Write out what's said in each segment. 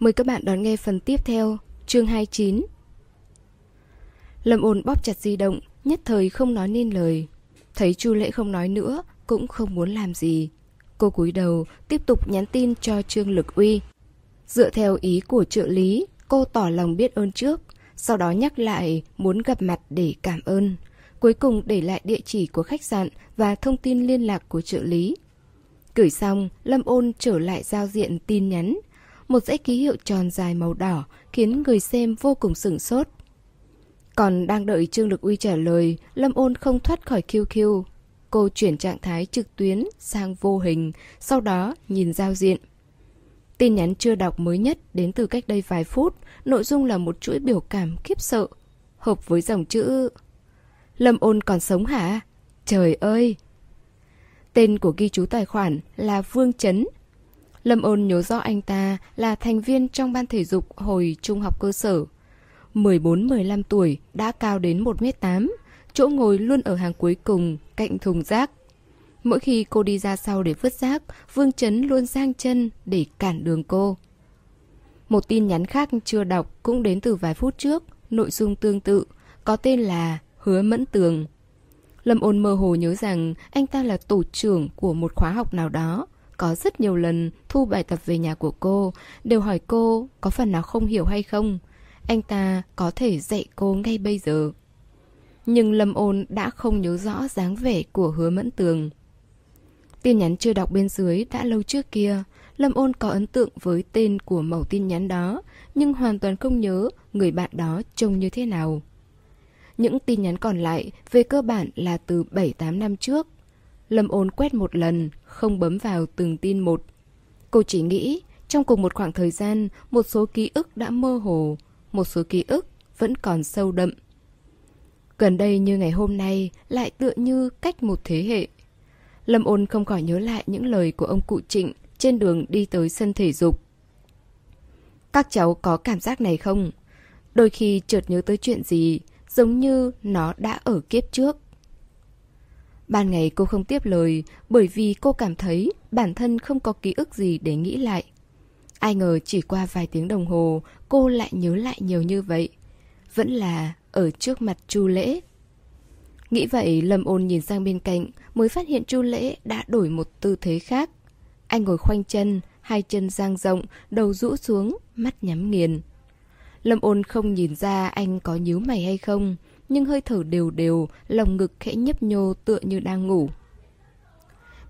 Mời các bạn đón nghe phần tiếp theo, chương 29. Lâm ôn bóp chặt di động, nhất thời không nói nên lời. Thấy Chu Lễ không nói nữa, cũng không muốn làm gì. Cô cúi đầu, tiếp tục nhắn tin cho Trương Lực Uy. Dựa theo ý của trợ lý, cô tỏ lòng biết ơn trước, sau đó nhắc lại muốn gặp mặt để cảm ơn. Cuối cùng để lại địa chỉ của khách sạn và thông tin liên lạc của trợ lý. Gửi xong, Lâm ôn trở lại giao diện tin nhắn. Một dãy ký hiệu tròn dài màu đỏ khiến người xem vô cùng sửng sốt. Còn đang đợi Trương Lực Uy trả lời, Lâm ôn không thoát khỏi QQ. Cô chuyển trạng thái trực tuyến sang vô hình, sau đó nhìn giao diện. Tin nhắn chưa đọc mới nhất đến từ cách đây vài phút, nội dung là một chuỗi biểu cảm khiếp sợ, hợp với dòng chữ Lâm ôn còn sống hả? Trời ơi! Tên của ghi chú tài khoản là Vương Chấn. Lâm ôn nhớ rõ anh ta là thành viên trong ban thể dục hồi trung học cơ sở. 14-15 tuổi, đã cao đến 1m8, chỗ ngồi luôn ở hàng cuối cùng, cạnh thùng rác. Mỗi khi cô đi ra sau để vứt rác, Vương Chấn luôn giang chân để cản đường cô. Một tin nhắn khác chưa đọc cũng đến từ vài phút trước, nội dung tương tự, có tên là Hứa Mẫn Tường. Lâm ôn mơ hồ nhớ rằng anh ta là tổ trưởng của một khóa học nào đó. Có rất nhiều lần thu bài tập về nhà của cô, đều hỏi cô có phần nào không hiểu hay không. Anh ta có thể dạy cô ngay bây giờ. Nhưng Lâm ôn đã không nhớ rõ dáng vẻ của hứa mẫn tường. Tin nhắn chưa đọc bên dưới đã lâu trước kia, Lâm ôn có ấn tượng với tên của mẫu tin nhắn đó, nhưng hoàn toàn không nhớ người bạn đó trông như thế nào. Những tin nhắn còn lại về cơ bản là từ 7-8 năm trước. Lâm ôn quét một lần, không bấm vào từng tin một. Cô chỉ nghĩ, trong cùng một khoảng thời gian, một số ký ức đã mơ hồ, một số ký ức vẫn còn sâu đậm. Gần đây như ngày hôm nay, lại tựa như cách một thế hệ. Lâm ôn không khỏi nhớ lại những lời của ông cụ Trịnh trên đường đi tới sân thể dục. Các cháu có cảm giác này không? Đôi khi chợt nhớ tới chuyện gì, giống như nó đã ở kiếp trước. Ban ngày cô không tiếp lời bởi vì cô cảm thấy bản thân không có ký ức gì để nghĩ lại. Ai ngờ chỉ qua vài tiếng đồng hồ cô lại nhớ lại nhiều như vậy. Vẫn là ở trước mặt Chu Lễ. Nghĩ vậy Lâm ôn nhìn sang bên cạnh mới phát hiện Chu Lễ đã đổi một tư thế khác. Anh ngồi khoanh chân, hai chân dang rộng, đầu rũ xuống, mắt nhắm nghiền. Lâm ôn không nhìn ra anh có nhíu mày hay không, nhưng hơi thở đều đều, lồng ngực khẽ nhấp nhô tựa như đang ngủ.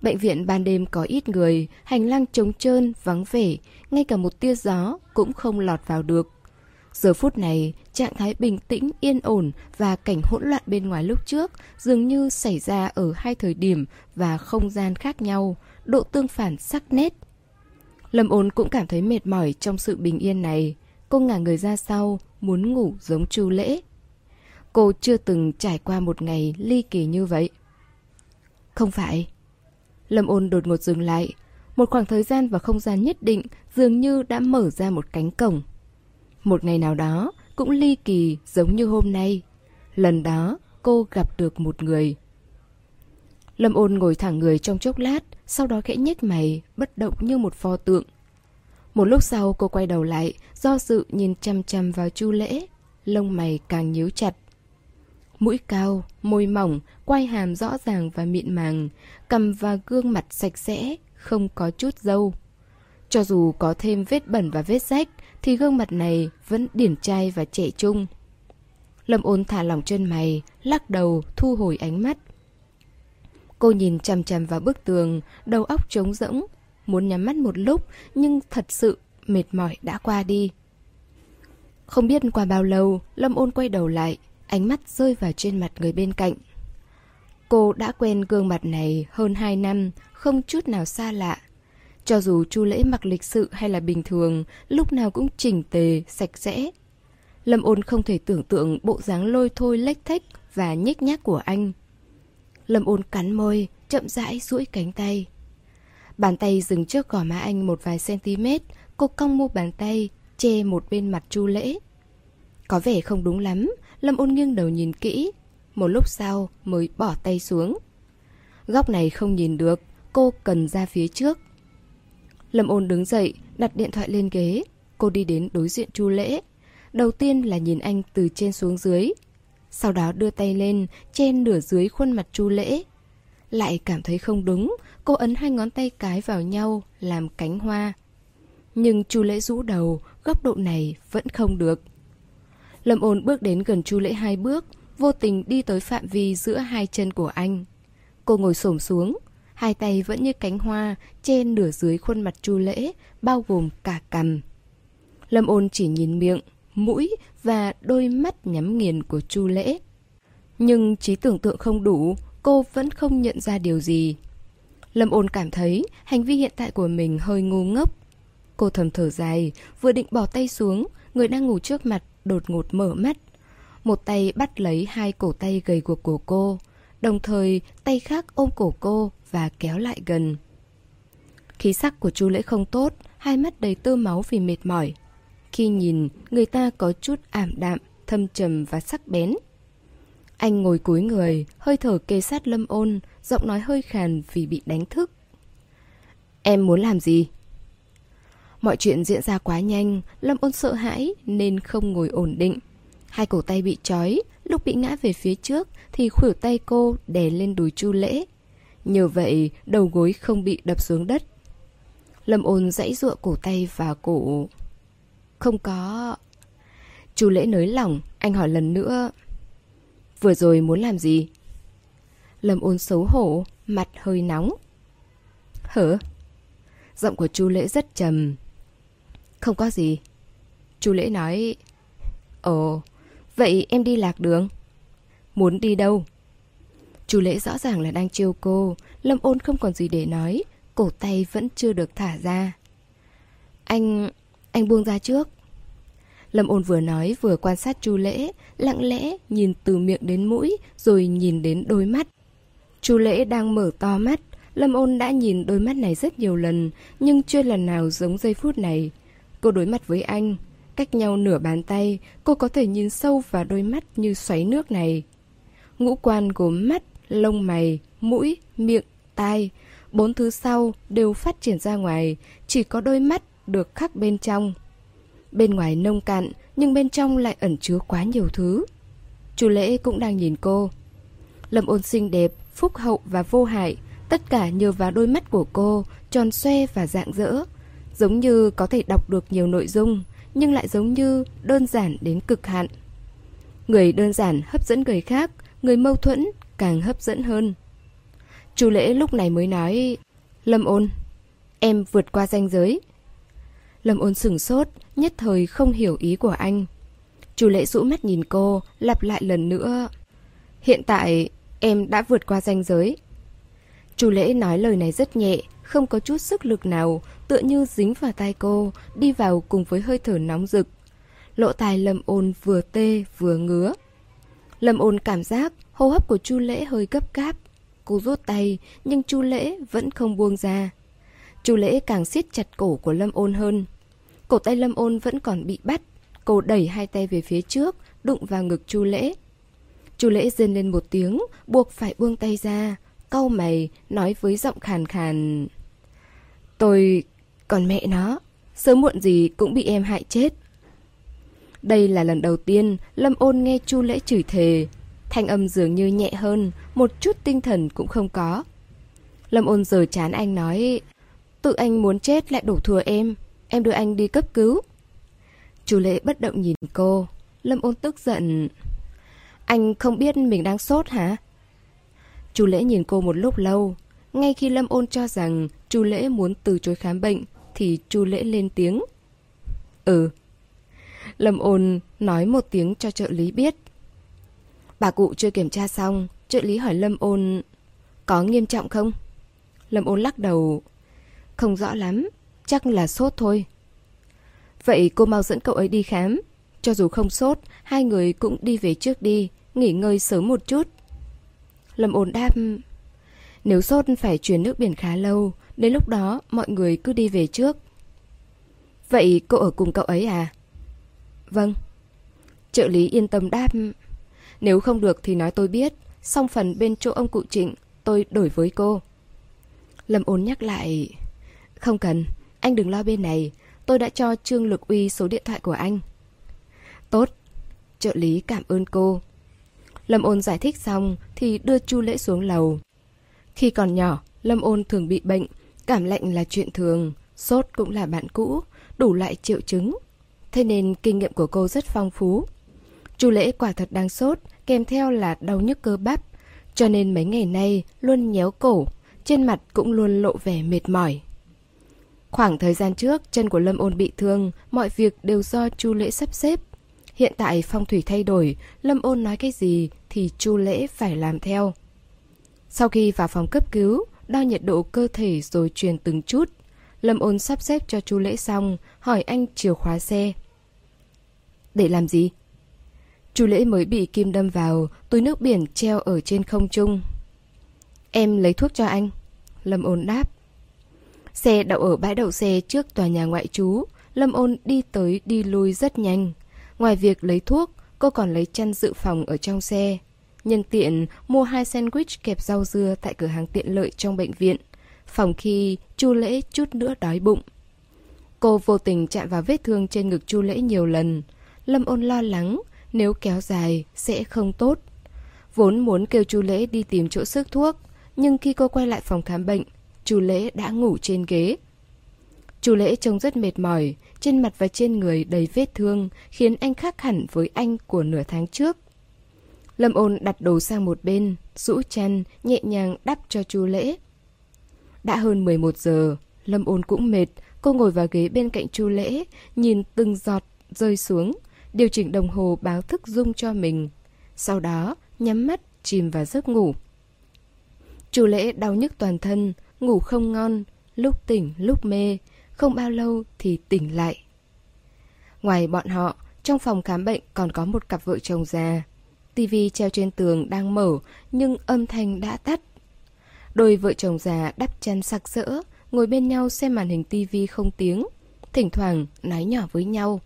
Bệnh viện ban đêm có ít người, hành lang trống trơn, vắng vẻ, ngay cả một tia gió cũng không lọt vào được. Giờ phút này, trạng thái bình tĩnh, yên ổn và cảnh hỗn loạn bên ngoài lúc trước dường như xảy ra ở hai thời điểm và không gian khác nhau, độ tương phản sắc nét. Lâm ôn cũng cảm thấy mệt mỏi trong sự bình yên này. Cô ngả người ra sau, muốn ngủ giống chu lễ. Cô chưa từng trải qua một ngày ly kỳ như vậy. Không phải. Lâm ôn đột ngột dừng lại. Một khoảng thời gian và không gian nhất định dường như đã mở ra một cánh cổng. Một ngày nào đó cũng ly kỳ giống như hôm nay. Lần đó cô gặp được một người. Lâm ôn ngồi thẳng người trong chốc lát, sau đó khẽ nhếch mày, bất động như một pho tượng. Một lúc sau cô quay đầu lại, do dự nhìn chăm chăm vào chu lễ, lông mày càng nhíu chặt. Mũi cao, môi mỏng, quai hàm rõ ràng và mịn màng, cầm và gương mặt sạch sẽ, không có chút dâu. Cho dù có thêm vết bẩn và vết rách, thì gương mặt này vẫn điển trai và trẻ trung. Lâm ôn thả lỏng chân mày, lắc đầu, thu hồi ánh mắt. Cô nhìn chằm chằm vào bức tường, đầu óc trống rỗng, muốn nhắm mắt một lúc nhưng thật sự mệt mỏi đã qua đi. Không biết qua bao lâu, Lâm ôn quay đầu lại, ánh mắt rơi vào trên mặt người bên cạnh. Cô đã quen gương mặt này hơn 2 năm, không chút nào xa lạ. Cho dù chu lễ mặc lịch sự hay là bình thường, lúc nào cũng chỉnh tề, sạch sẽ. Lâm ôn không thể tưởng tượng bộ dáng lôi thôi lếch thách và nhếch nhác của anh. Lâm ôn cắn môi, chậm rãi duỗi cánh tay. Bàn tay dừng trước gò má anh một vài cm, cô cong mu bàn tay, che một bên mặt chu lễ. Có vẻ không đúng lắm, Lâm ôn nghiêng đầu nhìn kỹ. Một lúc sau mới bỏ tay xuống. Góc này không nhìn được, cô cần ra phía trước. Lâm ôn đứng dậy, đặt điện thoại lên ghế. cô đi đến đối diện Chu Lễ. Đầu tiên là nhìn anh từ trên xuống dưới. Sau đó đưa tay lên, trên nửa dưới khuôn mặt Chu Lễ. Lại cảm thấy không đúng, cô ấn hai ngón tay cái vào nhau, làm cánh hoa. Nhưng Chu Lễ rũ đầu, góc độ này vẫn không được. Lâm ôn bước đến gần Chu Lễ hai bước, vô tình đi tới phạm vi giữa hai chân của anh. Cô ngồi xổm xuống, hai tay vẫn như cánh hoa trên nửa dưới khuôn mặt Chu Lễ, bao gồm cả cằm. Lâm ôn chỉ nhìn miệng, mũi và đôi mắt nhắm nghiền của Chu Lễ. Nhưng trí tưởng tượng không đủ, cô vẫn không nhận ra điều gì. Lâm ôn cảm thấy hành vi hiện tại của mình hơi ngu ngốc. Cô thầm thở dài, vừa định bỏ tay xuống, người đang ngủ trước mặt đột ngột mở mắt. Một tay bắt lấy hai cổ tay gầy guộc của cô, đồng thời tay khác ôm cổ cô và kéo lại gần. Khí sắc của chú Lễ không tốt, hai mắt đầy tơ máu vì mệt mỏi. Khi nhìn, người ta có chút ảm đạm, thâm trầm và sắc bén. Anh ngồi cúi người, hơi thở kề sát lâm ôn, giọng nói hơi khàn vì bị đánh thức. Em muốn làm gì? Mọi chuyện diễn ra quá nhanh, Lâm ôn sợ hãi nên không ngồi ổn định. Hai cổ tay bị trói, lúc bị ngã về phía trước thì khuỷu tay cô đè lên đùi chu lễ. Nhờ vậy, đầu gối không bị đập xuống đất. Lâm ôn dãy dụa cổ tay và cổ. Không có... Chu lễ nới lỏng, anh hỏi lần nữa. Vừa rồi muốn làm gì? Lâm ôn xấu hổ, mặt hơi nóng. Hở? Giọng của chu lễ rất trầm. Không có gì. Chu lễ nói. Ồ, vậy em đi lạc đường. Muốn đi đâu? Chu lễ rõ ràng là đang trêu cô. Lâm ôn không còn gì để nói. Cổ tay vẫn chưa được thả ra. Anh... anh buông ra trước. Lâm ôn vừa nói vừa quan sát chu lễ, lặng lẽ nhìn từ miệng đến mũi, rồi nhìn đến đôi mắt. Chu lễ đang mở to mắt, Lâm ôn đã nhìn đôi mắt này rất nhiều lần, nhưng chưa lần nào giống giây phút này. Cô đối mặt với anh, cách nhau nửa bàn tay, cô có thể nhìn sâu vào đôi mắt như xoáy nước này. Ngũ quan gồm mắt, lông mày, mũi, miệng, tai, bốn thứ sau đều phát triển ra ngoài, chỉ có đôi mắt được khắc bên trong. Bên ngoài nông cạn, nhưng bên trong lại ẩn chứa quá nhiều thứ. Chu lễ cũng đang nhìn cô. Lâm ôn xinh đẹp, phúc hậu và vô hại, tất cả nhờ vào đôi mắt của cô, tròn xoe và dạng dỡ. Giống như có thể đọc được nhiều nội dung, nhưng lại giống như đơn giản đến cực hạn. Người đơn giản hấp dẫn người khác, người mâu thuẫn càng hấp dẫn hơn. Chu lễ lúc này mới nói, Lâm ôn, em vượt qua ranh giới. Lâm ôn sửng sốt, nhất thời không hiểu ý của anh. Chu lễ rũ mắt nhìn cô, lặp lại lần nữa. Hiện tại, em đã vượt qua ranh giới. Chu lễ nói lời này rất nhẹ, không có chút sức lực nào, tựa như dính vào tai cô, đi vào cùng với hơi thở nóng rực. Lỗ tai lâm ôn vừa tê vừa ngứa. Lâm ôn cảm giác hô hấp của Chu Lễ hơi gấp gáp. Cô rút tay, nhưng Chu Lễ vẫn không buông ra. Chu Lễ càng siết chặt cổ của Lâm ôn hơn. Cổ tay Lâm ôn vẫn còn bị bắt. Cô đẩy hai tay về phía trước, đụng vào ngực Chu Lễ. Chu Lễ rên lên một tiếng, buộc phải buông tay ra, cau mày, nói với giọng khàn khàn. Tôi còn mẹ nó, sớm muộn gì cũng bị em hại chết. Đây là lần đầu tiên Lâm ôn nghe Chu Lễ chửi thề. Thanh âm dường như nhẹ hơn, một chút tinh thần cũng không có. Lâm ôn giờ chán anh nói, tự anh muốn chết lại đổ thừa em, em đưa anh đi cấp cứu. Chu Lễ bất động nhìn cô, Lâm ôn tức giận. Anh không biết mình đang sốt hả? Chu Lễ nhìn cô một lúc lâu, ngay khi Lâm ôn cho rằng Chu Lễ muốn từ chối khám bệnh, thì Chu Lễ lên tiếng. Ừ. Lâm ôn nói một tiếng cho trợ lý biết. Bà cụ chưa kiểm tra xong, trợ lý hỏi Lâm ôn có nghiêm trọng không? Lâm ôn lắc đầu. Không rõ lắm, chắc là sốt thôi. Vậy cô mau dẫn cậu ấy đi khám. Cho dù không sốt, hai người cũng đi về trước đi, nghỉ ngơi sớm một chút. Lâm ôn đáp Nếu sốt phải truyền nước biển khá lâu Đến lúc đó mọi người cứ đi về trước Vậy cô ở cùng cậu ấy à? Vâng Trợ lý yên tâm đáp Nếu không được thì nói tôi biết Xong phần bên chỗ ông cụ trịnh Tôi đổi với cô Lâm ôn nhắc lại Không cần, anh đừng lo bên này tôi đã cho Trương Lực Uy số điện thoại của anh. Tốt, trợ lý cảm ơn cô. Lâm ôn giải thích xong thì đưa Chu Lễ xuống lầu. Khi còn nhỏ, Lâm ôn thường bị bệnh, cảm lạnh là chuyện thường, sốt cũng là bạn cũ, đủ loại triệu chứng. Thế nên kinh nghiệm của cô rất phong phú. Chu Lễ quả thật đang sốt, kèm theo là đau nhức cơ bắp, cho nên mấy ngày nay luôn nhéo cổ, trên mặt cũng luôn lộ vẻ mệt mỏi. Khoảng thời gian trước, chân của Lâm Ôn bị thương, mọi việc đều do Chu Lễ sắp xếp. Hiện tại phong thủy thay đổi, Lâm Ôn nói cái gì thì Chu Lễ phải làm theo. Sau khi vào phòng cấp cứu, đo nhiệt độ cơ thể rồi truyền từng chút. Lâm Ôn sắp xếp cho chú Lễ xong, hỏi anh chìa khóa xe. Để làm gì? Chú Lễ mới bị kim đâm vào, túi nước biển treo ở trên không trung. Em lấy thuốc cho anh. Lâm Ôn đáp. Xe đậu ở bãi đậu xe trước tòa nhà ngoại trú. Lâm Ôn đi tới đi lui rất nhanh. Ngoài việc lấy thuốc, cô còn lấy chăn dự phòng ở trong xe. Nhân tiện mua hai sandwich kẹp rau dưa tại cửa hàng tiện lợi trong bệnh viện. Phòng khi Chu Lễ chút nữa đói bụng. Cô vô tình chạm vào vết thương trên ngực Chu Lễ nhiều lần. Lâm Ôn lo lắng, nếu kéo dài sẽ không tốt. Vốn muốn kêu Chu Lễ đi tìm chỗ sức thuốc, nhưng khi cô quay lại phòng khám bệnh, Chu Lễ đã ngủ trên ghế. Chu Lễ trông rất mệt mỏi, trên mặt và trên người đầy vết thương, khiến anh khác hẳn với anh của nửa tháng trước. Lâm ôn đặt đồ sang một bên, rũ chăn, nhẹ nhàng đắp cho Chu Lễ. Đã hơn 11 giờ, Lâm ôn cũng mệt, cô ngồi vào ghế bên cạnh Chu Lễ, nhìn từng giọt rơi xuống, điều chỉnh đồng hồ báo thức dung cho mình. Sau đó, nhắm mắt, chìm vào giấc ngủ. Chu Lễ đau nhức toàn thân, ngủ không ngon, lúc tỉnh lúc mê, không bao lâu thì tỉnh lại. Ngoài bọn họ, trong phòng khám bệnh còn có một cặp vợ chồng già tivi treo trên tường đang mở nhưng âm thanh đã tắt. Đôi vợ chồng già đắp chăn sặc sỡ, ngồi bên nhau xem màn hình tivi không tiếng, thỉnh thoảng nói nhỏ với nhau.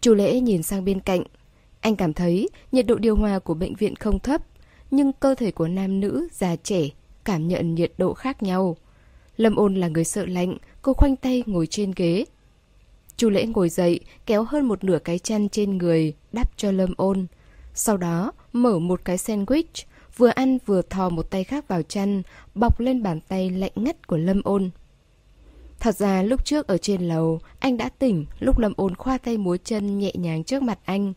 Chu Lễ nhìn sang bên cạnh. Anh cảm thấy nhiệt độ điều hòa của bệnh viện không thấp, nhưng cơ thể của nam nữ, già trẻ cảm nhận nhiệt độ khác nhau. Lâm ôn là người sợ lạnh, cô khoanh tay ngồi trên ghế. Chu lễ ngồi dậy, kéo hơn một nửa cái chăn trên người, đắp cho lâm ôn. Sau đó, mở một cái sandwich, vừa ăn vừa thò một tay khác vào chăn, bọc lên bàn tay lạnh ngắt của lâm ôn. Thật ra lúc trước ở trên lầu, anh đã tỉnh lúc lâm ôn khoa tay múa chân nhẹ nhàng trước mặt anh.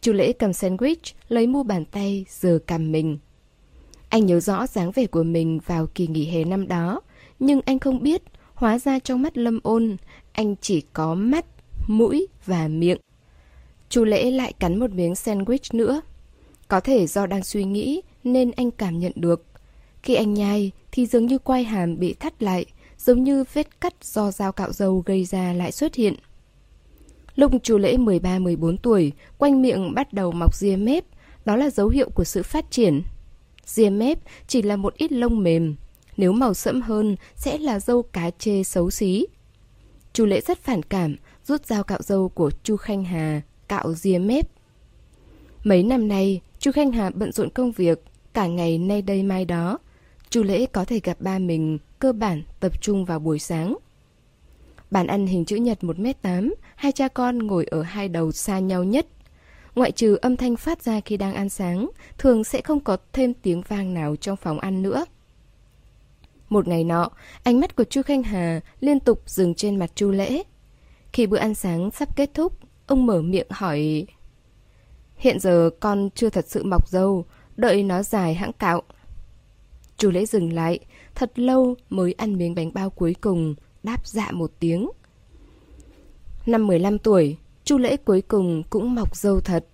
Chu lễ cầm sandwich, lấy mu bàn tay, giờ cầm mình. Anh nhớ rõ dáng vẻ của mình vào kỳ nghỉ hè năm đó, nhưng anh không biết, hóa ra trong mắt Lâm Ôn, anh chỉ có mắt, mũi và miệng. Chu Lễ lại cắn một miếng sandwich nữa. Có thể do đang suy nghĩ nên anh cảm nhận được. Khi anh nhai thì dường như quai hàm bị thắt lại, giống như vết cắt do dao cạo dầu gây ra lại xuất hiện. Lúc chu Lễ 13-14 tuổi, quanh miệng bắt đầu mọc ria mép, đó là dấu hiệu của sự phát triển. Ria mép chỉ là một ít lông mềm, nếu màu sẫm hơn sẽ là dâu cá chê xấu xí. Chu Lễ rất phản cảm, rút dao cạo dâu của Chu Khanh Hà, cạo ria mép. Mấy năm nay, Chu Khanh Hà bận rộn công việc, cả ngày nay đây mai đó. Chu Lễ có thể gặp ba mình, cơ bản tập trung vào buổi sáng. Bàn ăn hình chữ nhật 1m8, hai cha con ngồi ở hai đầu xa nhau nhất. Ngoại trừ âm thanh phát ra khi đang ăn sáng, thường sẽ không có thêm tiếng vang nào trong phòng ăn nữa. Một ngày nọ, ánh mắt của Chu Khanh Hà liên tục dừng trên mặt Chu Lễ. Khi bữa ăn sáng sắp kết thúc, ông mở miệng hỏi Hiện giờ con chưa thật sự mọc dâu, đợi nó dài hãng cạo. Chu Lễ dừng lại, thật lâu mới ăn miếng bánh bao cuối cùng, đáp dạ một tiếng. Năm 15 tuổi, Chu Lễ cuối cùng cũng mọc dâu thật.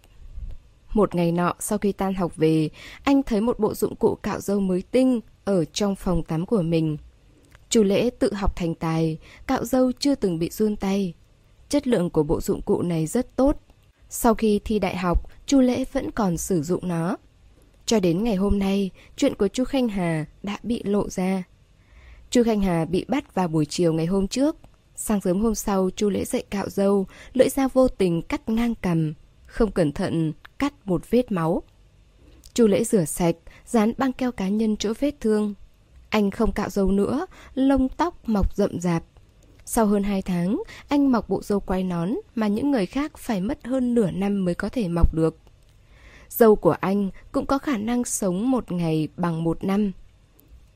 Một ngày nọ sau khi tan học về, anh thấy một bộ dụng cụ cạo dâu mới tinh ở trong phòng tắm của mình. Chu Lễ tự học thành tài, cạo dâu chưa từng bị run tay. Chất lượng của bộ dụng cụ này rất tốt. Sau khi thi đại học, Chu Lễ vẫn còn sử dụng nó. Cho đến ngày hôm nay, chuyện của Chu Khanh Hà đã bị lộ ra. Chu Khanh Hà bị bắt vào buổi chiều ngày hôm trước. Sáng sớm hôm sau, Chu Lễ dậy cạo dâu, lưỡi dao vô tình cắt ngang cằm, không cẩn thận cắt một vết máu. Chu Lễ rửa sạch, dán băng keo cá nhân chỗ vết thương. Anh không cạo dâu nữa, lông tóc mọc rậm rạp. Sau hơn 2 tháng, anh mọc bộ râu quay nón mà những người khác phải mất hơn nửa năm mới có thể mọc được. Dâu của anh cũng có khả năng sống một ngày bằng một năm.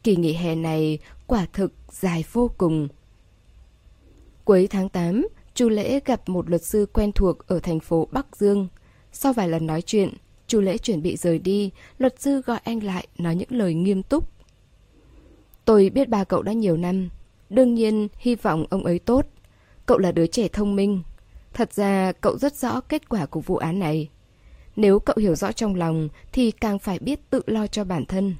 Kỳ nghỉ hè này quả thực dài vô cùng. Cuối tháng 8, Chu Lễ gặp một luật sư quen thuộc ở thành phố Bắc Dương. Sau vài lần nói chuyện, Chu Lễ chuẩn bị rời đi, luật sư gọi anh lại nói những lời nghiêm túc. Tôi biết ba cậu đã nhiều năm, đương nhiên hy vọng ông ấy tốt. Cậu là đứa trẻ thông minh. Thật ra cậu rất rõ kết quả của vụ án này. Nếu cậu hiểu rõ trong lòng thì càng phải biết tự lo cho bản thân.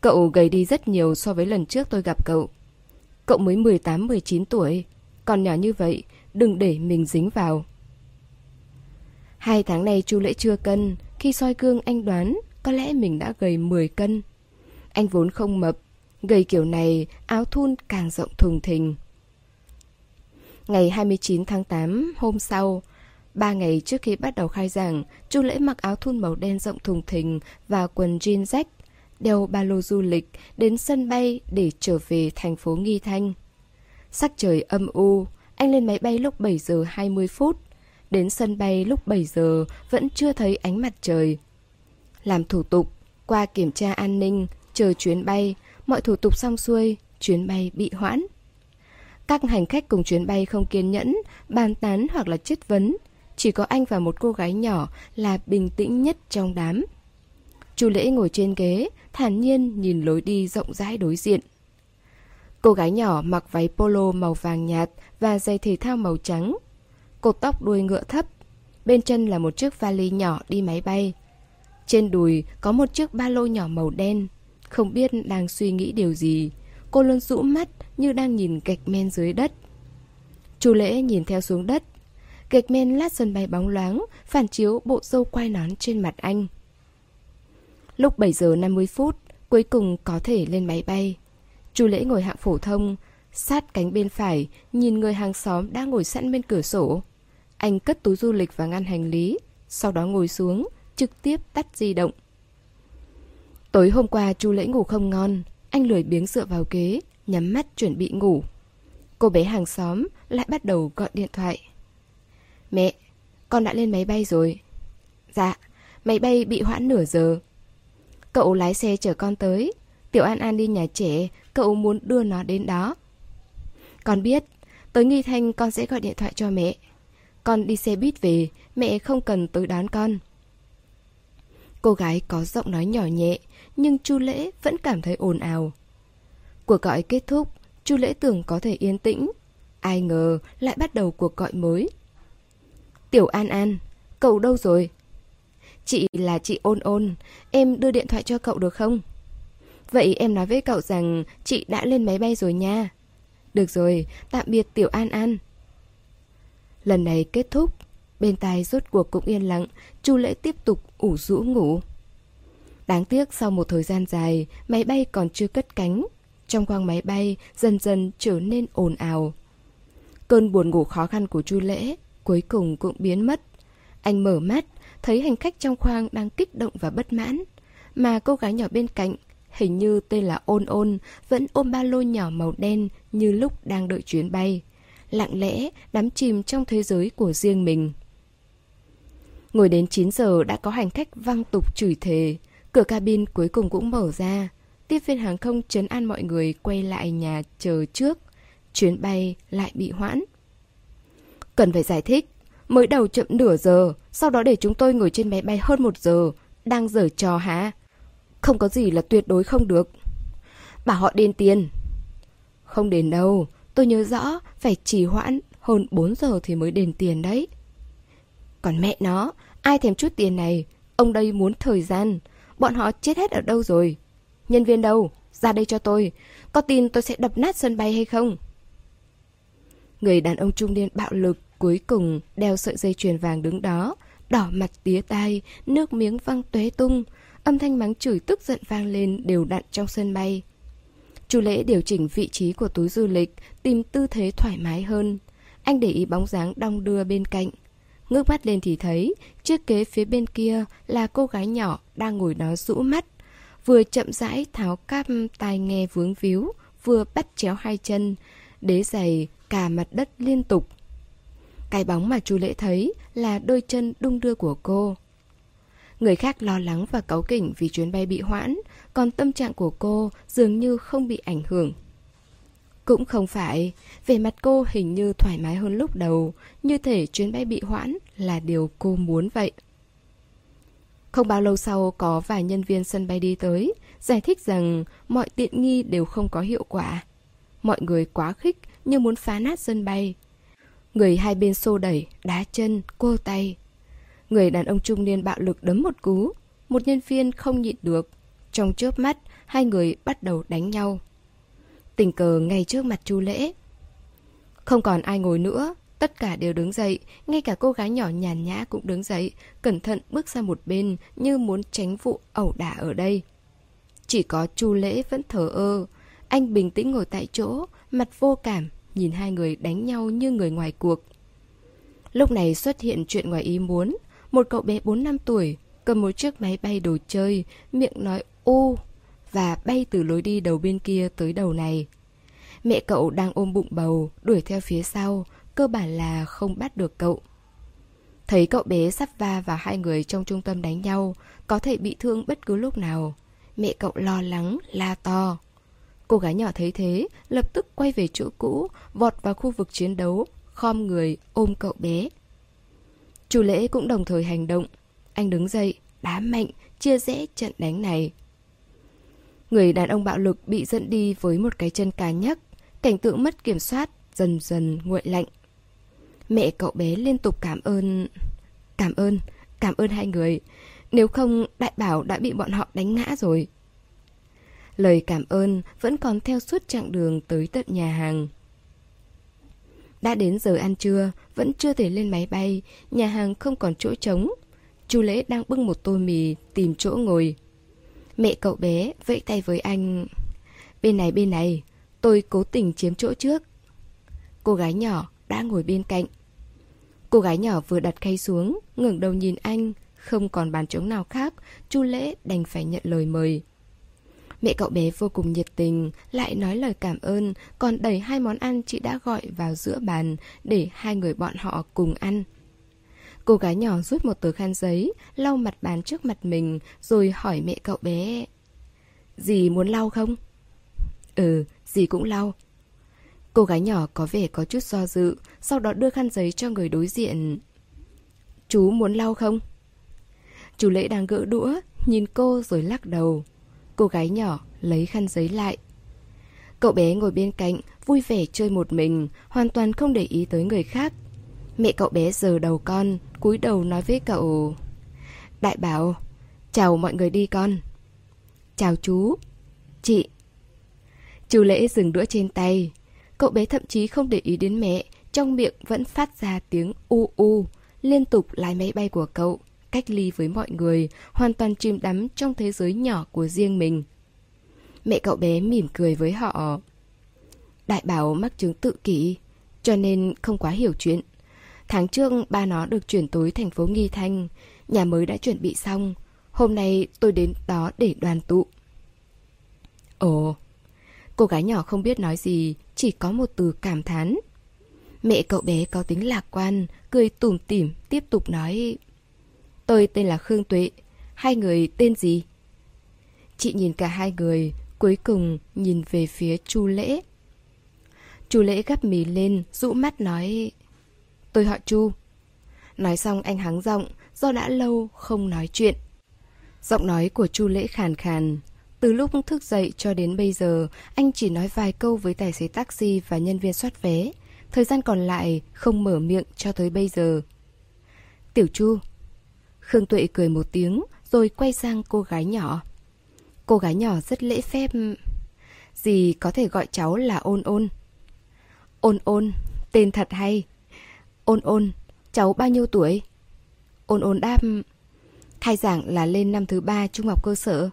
Cậu gầy đi rất nhiều so với lần trước tôi gặp cậu. Cậu mới 18-19 tuổi, còn nhỏ như vậy, đừng để mình dính vào. Hai tháng này chu lễ chưa cân, khi soi gương anh đoán có lẽ mình đã gầy 10 cân. Anh vốn không mập, gầy kiểu này áo thun càng rộng thùng thình. Ngày 29 tháng 8 hôm sau, ba ngày trước khi bắt đầu khai giảng, Chu Lễ mặc áo thun màu đen rộng thùng thình và quần jean rách, đeo ba lô du lịch đến sân bay để trở về thành phố Nghi Thanh. Sắc trời âm u, anh lên máy bay lúc 7 giờ 20 phút. Đến sân bay lúc 7 giờ vẫn chưa thấy ánh mặt trời. Làm thủ tục, qua kiểm tra an ninh, chờ chuyến bay, mọi thủ tục xong xuôi, chuyến bay bị hoãn. Các hành khách cùng chuyến bay không kiên nhẫn, bàn tán hoặc là chất vấn. Chỉ có anh và một cô gái nhỏ là bình tĩnh nhất trong đám. Chu Lễ ngồi trên ghế, thản nhiên nhìn lối đi rộng rãi đối diện. Cô gái nhỏ mặc váy polo màu vàng nhạt và giày thể thao màu trắng. Cột tóc đuôi ngựa thấp. Bên chân là một chiếc vali nhỏ đi máy bay. Trên đùi có một chiếc ba lô nhỏ màu đen. Không biết đang suy nghĩ điều gì. Cô luôn rũ mắt như đang nhìn gạch men dưới đất. Chu lễ nhìn theo xuống đất. Gạch men lát sân bay bóng loáng, phản chiếu bộ râu quai nón trên mặt anh. Lúc 7 giờ 50 phút, cuối cùng có thể lên máy bay. Chu lễ ngồi hạng phổ thông, sát cánh bên phải, nhìn người hàng xóm đang ngồi sẵn bên cửa sổ. Anh cất túi du lịch và ngăn hành lý, sau đó ngồi xuống, trực tiếp tắt di động. Tối hôm qua chú Lễ ngủ không ngon, anh lười biếng dựa vào ghế, nhắm mắt chuẩn bị ngủ. Cô bé hàng xóm lại bắt đầu gọi điện thoại. Mẹ, con đã lên máy bay rồi. Dạ, máy bay bị hoãn nửa giờ. Cậu lái xe chở con tới. Tiểu An An đi nhà trẻ, cậu muốn đưa nó đến đó. Con biết, tới Nghi Thanh con sẽ gọi điện thoại cho mẹ. Con đi xe buýt về, mẹ không cần tới đón con. Cô gái có giọng nói nhỏ nhẹ, nhưng Chu Lễ vẫn cảm thấy ồn ào. Cuộc gọi kết thúc, Chu Lễ tưởng có thể yên tĩnh. Ai ngờ lại bắt đầu cuộc gọi mới. Tiểu An An, cậu đâu rồi? Chị là chị ôn ôn, em đưa điện thoại cho cậu được không? Vậy em nói với cậu rằng chị đã lên máy bay rồi nha. Được rồi, tạm biệt Tiểu An An. Lần này kết thúc, bên tai rốt cuộc cũng yên lặng, Chu Lễ tiếp tục ủ rũ ngủ. Đáng tiếc sau một thời gian dài, máy bay còn chưa cất cánh. Trong khoang máy bay dần dần trở nên ồn ào. Cơn buồn ngủ khó khăn của Chu Lễ cuối cùng cũng biến mất. Anh mở mắt, thấy hành khách trong khoang đang kích động và bất mãn. Mà cô gái nhỏ bên cạnh, hình như tên là Ôn Ôn, vẫn ôm ba lô nhỏ màu đen như lúc đang đợi chuyến bay. Lặng lẽ, đắm chìm trong thế giới của riêng mình. Ngồi đến 9 giờ đã có hành khách văng tục chửi thề. Cửa cabin cuối cùng cũng mở ra. Tiếp viên hàng không chấn an mọi người quay lại nhà chờ trước. Chuyến bay lại bị hoãn. Cần phải giải thích. Mới đầu chậm nửa giờ, sau đó để chúng tôi ngồi trên máy bay hơn một giờ. Đang dở trò hả? Không có gì là tuyệt đối không được. Bảo họ đền tiền. Không đền đâu, tôi nhớ rõ phải trì hoãn hơn 4 giờ thì mới đền tiền đấy. Còn mẹ nó, ai thèm chút tiền này, ông đây muốn thời gian. Bọn họ chết hết ở đâu rồi? Nhân viên đâu? Ra đây cho tôi. Có tin tôi sẽ đập nát sân bay hay không? Người đàn ông trung niên bạo lực cuối cùng đeo sợi dây chuyền vàng đứng đó, đỏ mặt tía tai, nước miếng văng tuế tung, âm thanh mắng chửi tức giận vang lên đều đặn trong sân bay. Chu Lễ điều chỉnh vị trí của túi du lịch, tìm tư thế thoải mái hơn. Anh để ý bóng dáng đong đưa bên cạnh. Ngước mắt lên thì thấy, chiếc kế phía bên kia là cô gái nhỏ đang ngồi đó rũ mắt. Vừa chậm rãi tháo cam tai nghe vướng víu, vừa bắt chéo hai chân. Đế giày cả mặt đất liên tục. Cái bóng mà chú Lễ thấy là đôi chân đung đưa của cô. Người khác lo lắng và cáu kỉnh vì chuyến bay bị hoãn, còn tâm trạng của cô dường như không bị ảnh hưởng. Cũng không phải, về mặt cô hình như thoải mái hơn lúc đầu, như thể chuyến bay bị hoãn là điều cô muốn vậy. Không bao lâu sau có vài nhân viên sân bay đi tới, giải thích rằng mọi tiện nghi đều không có hiệu quả. Mọi người quá khích như muốn phá nát sân bay. Người hai bên xô đẩy, đá chân, cô tay. Người đàn ông trung niên bạo lực đấm một cú. Một nhân viên không nhịn được. Trong chớp mắt, hai người bắt đầu đánh nhau. Tình cờ ngay trước mặt chu lễ. Không còn ai ngồi nữa, tất cả đều đứng dậy, ngay cả cô gái nhỏ nhàn nhã cũng đứng dậy, cẩn thận bước ra một bên như muốn tránh vụ ẩu đả ở đây. Chỉ có chu lễ vẫn thờ ơ, anh bình tĩnh ngồi tại chỗ, mặt vô cảm, nhìn hai người đánh nhau như người ngoài cuộc. Lúc này xuất hiện chuyện ngoài ý muốn, một cậu bé 4 năm tuổi cầm một chiếc máy bay đồ chơi, miệng nói ô và bay từ lối đi đầu bên kia tới đầu này. Mẹ cậu đang ôm bụng bầu, đuổi theo phía sau, cơ bản là không bắt được cậu. Thấy cậu bé sắp va vào hai người trong trung tâm đánh nhau, có thể bị thương bất cứ lúc nào. Mẹ cậu lo lắng, la to. Cô gái nhỏ thấy thế, lập tức quay về chỗ cũ, vọt vào khu vực chiến đấu, khom người, ôm cậu bé. Chủ lễ cũng đồng thời hành động. Anh đứng dậy, đá mạnh, chia rẽ trận đánh này. Người đàn ông bạo lực bị dẫn đi với một cái chân cá nhắc, cảnh tượng mất kiểm soát, dần dần nguội lạnh. Mẹ cậu bé liên tục cảm ơn... Cảm ơn, cảm ơn hai người. Nếu không, đại bảo đã bị bọn họ đánh ngã rồi. Lời cảm ơn vẫn còn theo suốt chặng đường tới tận nhà hàng. Đã đến giờ ăn trưa, vẫn chưa thể lên máy bay, nhà hàng không còn chỗ trống. Chu Lễ đang bưng một tô mì tìm chỗ ngồi. Mẹ cậu bé vẫy tay với anh. Bên này bên này, tôi cố tình chiếm chỗ trước. Cô gái nhỏ đã ngồi bên cạnh. Cô gái nhỏ vừa đặt khay xuống, ngẩng đầu nhìn anh, không còn bàn trống nào khác, Chu Lễ đành phải nhận lời mời. Mẹ cậu bé vô cùng nhiệt tình, lại nói lời cảm ơn, còn đẩy hai món ăn chị đã gọi vào giữa bàn để hai người bọn họ cùng ăn. Cô gái nhỏ rút một tờ khăn giấy, lau mặt bàn trước mặt mình, rồi hỏi mẹ cậu bé. Dì muốn lau không? Ừ, dì cũng lau. Cô gái nhỏ có vẻ có chút do dự, sau đó đưa khăn giấy cho người đối diện. Chú muốn lau không? Chú Lễ đang gỡ đũa, nhìn cô rồi lắc đầu. Cô gái nhỏ lấy khăn giấy lại. Cậu bé ngồi bên cạnh, vui vẻ chơi một mình, hoàn toàn không để ý tới người khác. Mẹ cậu bé giờ đầu con, cúi đầu nói với cậu. Đại bảo, chào mọi người đi con. Chào chú. Chị. Chú lễ dừng đũa trên tay. Cậu bé thậm chí không để ý đến mẹ, trong miệng vẫn phát ra tiếng u u, liên tục lái máy bay của cậu cách ly với mọi người, hoàn toàn chìm đắm trong thế giới nhỏ của riêng mình. Mẹ cậu bé mỉm cười với họ. Đại bảo mắc chứng tự kỷ, cho nên không quá hiểu chuyện. Tháng trước ba nó được chuyển tới thành phố Nghi Thanh, nhà mới đã chuẩn bị xong. Hôm nay tôi đến đó để đoàn tụ. Ồ, cô gái nhỏ không biết nói gì, chỉ có một từ cảm thán. Mẹ cậu bé có tính lạc quan, cười tủm tỉm, tiếp tục nói Tôi tên là Khương Tuệ. Hai người tên gì? Chị nhìn cả hai người, cuối cùng nhìn về phía Chu Lễ. Chu Lễ gấp mì lên, rũ mắt nói: "Tôi họ Chu." Nói xong anh hắng giọng, do đã lâu không nói chuyện. Giọng nói của Chu Lễ khàn khàn, từ lúc thức dậy cho đến bây giờ, anh chỉ nói vài câu với tài xế taxi và nhân viên soát vé. Thời gian còn lại không mở miệng cho tới bây giờ. Tiểu Chu, Khương Tuệ cười một tiếng rồi quay sang cô gái nhỏ. Cô gái nhỏ rất lễ phép. Dì có thể gọi cháu là ôn ôn. Ôn ôn, tên thật hay. Ôn ôn, cháu bao nhiêu tuổi? Ôn ôn đáp, khai giảng là lên năm thứ ba trung học cơ sở.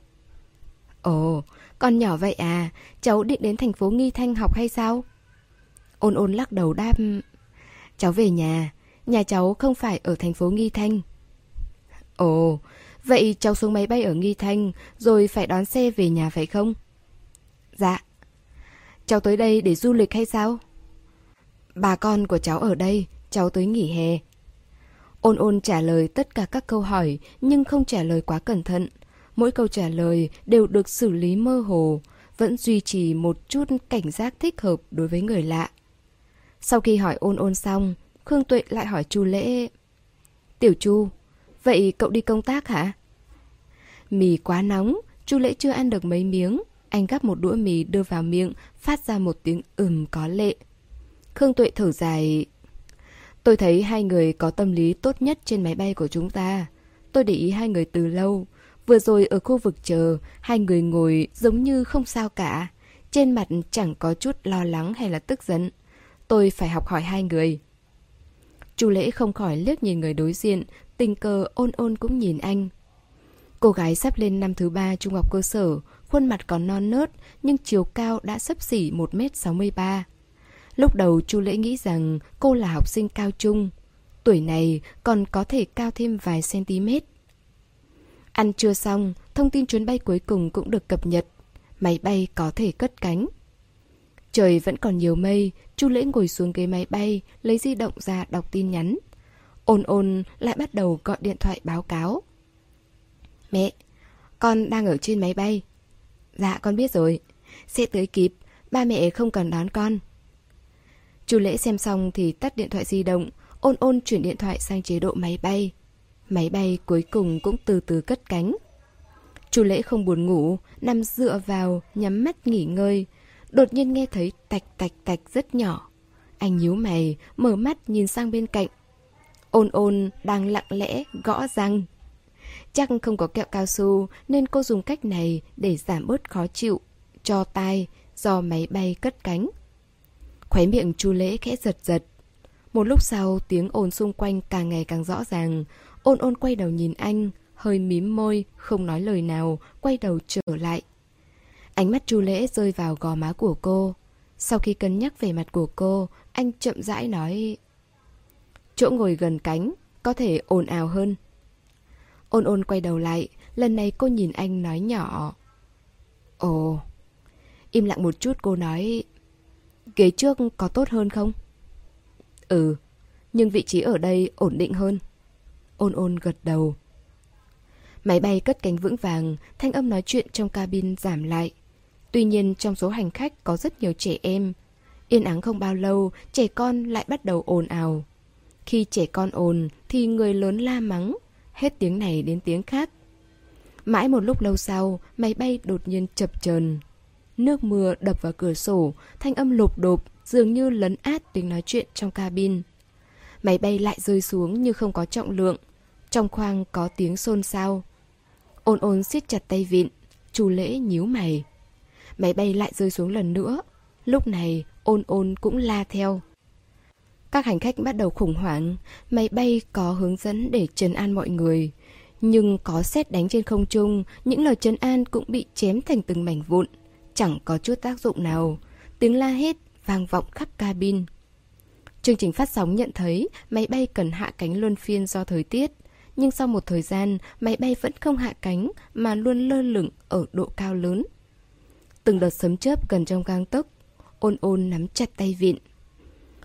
Ồ, con nhỏ vậy à, cháu định đến thành phố Nghi Thanh học hay sao? Ôn ôn lắc đầu đáp, cháu về nhà, nhà cháu không phải ở thành phố Nghi Thanh. Ồ, vậy cháu xuống máy bay ở Nghi Thanh rồi phải đón xe về nhà phải không? Dạ. Cháu tới đây để du lịch hay sao? Bà con của cháu ở đây, cháu tới nghỉ hè. Ôn ôn trả lời tất cả các câu hỏi nhưng không trả lời quá cẩn thận. Mỗi câu trả lời đều được xử lý mơ hồ, vẫn duy trì một chút cảnh giác thích hợp đối với người lạ. Sau khi hỏi ôn ôn xong, Khương Tuệ lại hỏi Chu Lễ. Tiểu Chu, vậy cậu đi công tác hả? Mì quá nóng, Chu Lễ chưa ăn được mấy miếng. Anh gắp một đũa mì đưa vào miệng, phát ra một tiếng ừm có lệ. Khương Tuệ thở dài. Tôi thấy hai người có tâm lý tốt nhất trên máy bay của chúng ta. Tôi để ý hai người từ lâu. Vừa rồi ở khu vực chờ, hai người ngồi giống như không sao cả. Trên mặt chẳng có chút lo lắng hay là tức giận. Tôi phải học hỏi hai người. Chu lễ không khỏi liếc nhìn người đối diện, tình cờ ôn ôn cũng nhìn anh. Cô gái sắp lên năm thứ ba trung học cơ sở, khuôn mặt còn non nớt nhưng chiều cao đã sấp xỉ 1m63. Lúc đầu chu lễ nghĩ rằng cô là học sinh cao trung. Tuổi này còn có thể cao thêm vài cm. Ăn trưa xong, thông tin chuyến bay cuối cùng cũng được cập nhật. Máy bay có thể cất cánh. Trời vẫn còn nhiều mây, Chu Lễ ngồi xuống ghế máy bay, lấy di động ra đọc tin nhắn. Ôn ôn lại bắt đầu gọi điện thoại báo cáo. Mẹ, con đang ở trên máy bay. Dạ con biết rồi, sẽ tới kịp, ba mẹ không cần đón con. Chu Lễ xem xong thì tắt điện thoại di động, ôn ôn chuyển điện thoại sang chế độ máy bay. Máy bay cuối cùng cũng từ từ cất cánh. Chu Lễ không buồn ngủ, nằm dựa vào, nhắm mắt nghỉ ngơi. Đột nhiên nghe thấy tạch tạch tạch rất nhỏ. Anh nhíu mày, mở mắt nhìn sang bên cạnh. Ôn ôn đang lặng lẽ gõ răng. Chắc không có kẹo cao su nên cô dùng cách này để giảm bớt khó chịu, cho tai do máy bay cất cánh. Khóe miệng chu lễ khẽ giật giật. Một lúc sau tiếng ồn xung quanh càng ngày càng rõ ràng. Ôn ôn quay đầu nhìn anh, hơi mím môi, không nói lời nào, quay đầu trở lại. Ánh mắt chu lễ rơi vào gò má của cô. Sau khi cân nhắc về mặt của cô, anh chậm rãi nói... Chỗ ngồi gần cánh, có thể ồn ào hơn. Ôn ôn quay đầu lại, lần này cô nhìn anh nói nhỏ. Ồ... Im lặng một chút cô nói... Ghế trước có tốt hơn không? Ừ, nhưng vị trí ở đây ổn định hơn. Ôn ôn gật đầu. Máy bay cất cánh vững vàng, thanh âm nói chuyện trong cabin giảm lại. Tuy nhiên trong số hành khách có rất nhiều trẻ em. Yên ắng không bao lâu, trẻ con lại bắt đầu ồn ào. Khi trẻ con ồn thì người lớn la mắng, hết tiếng này đến tiếng khác. Mãi một lúc lâu sau, máy bay đột nhiên chập chờn. Nước mưa đập vào cửa sổ, thanh âm lộp độp, dường như lấn át tiếng nói chuyện trong cabin. Máy bay lại rơi xuống như không có trọng lượng. Trong khoang có tiếng xôn xao. Ôn ôn siết chặt tay vịn, chu lễ nhíu mày. Máy bay lại rơi xuống lần nữa. Lúc này, ôn ôn cũng la theo. Các hành khách bắt đầu khủng hoảng, máy bay có hướng dẫn để trấn an mọi người. Nhưng có xét đánh trên không trung, những lời trấn an cũng bị chém thành từng mảnh vụn. Chẳng có chút tác dụng nào. Tiếng la hét vang vọng khắp cabin. Chương trình phát sóng nhận thấy máy bay cần hạ cánh luân phiên do thời tiết. Nhưng sau một thời gian, máy bay vẫn không hạ cánh mà luôn lơ lửng ở độ cao lớn. Từng đợt sấm chớp gần trong gang tấc, ôn ôn nắm chặt tay vịn.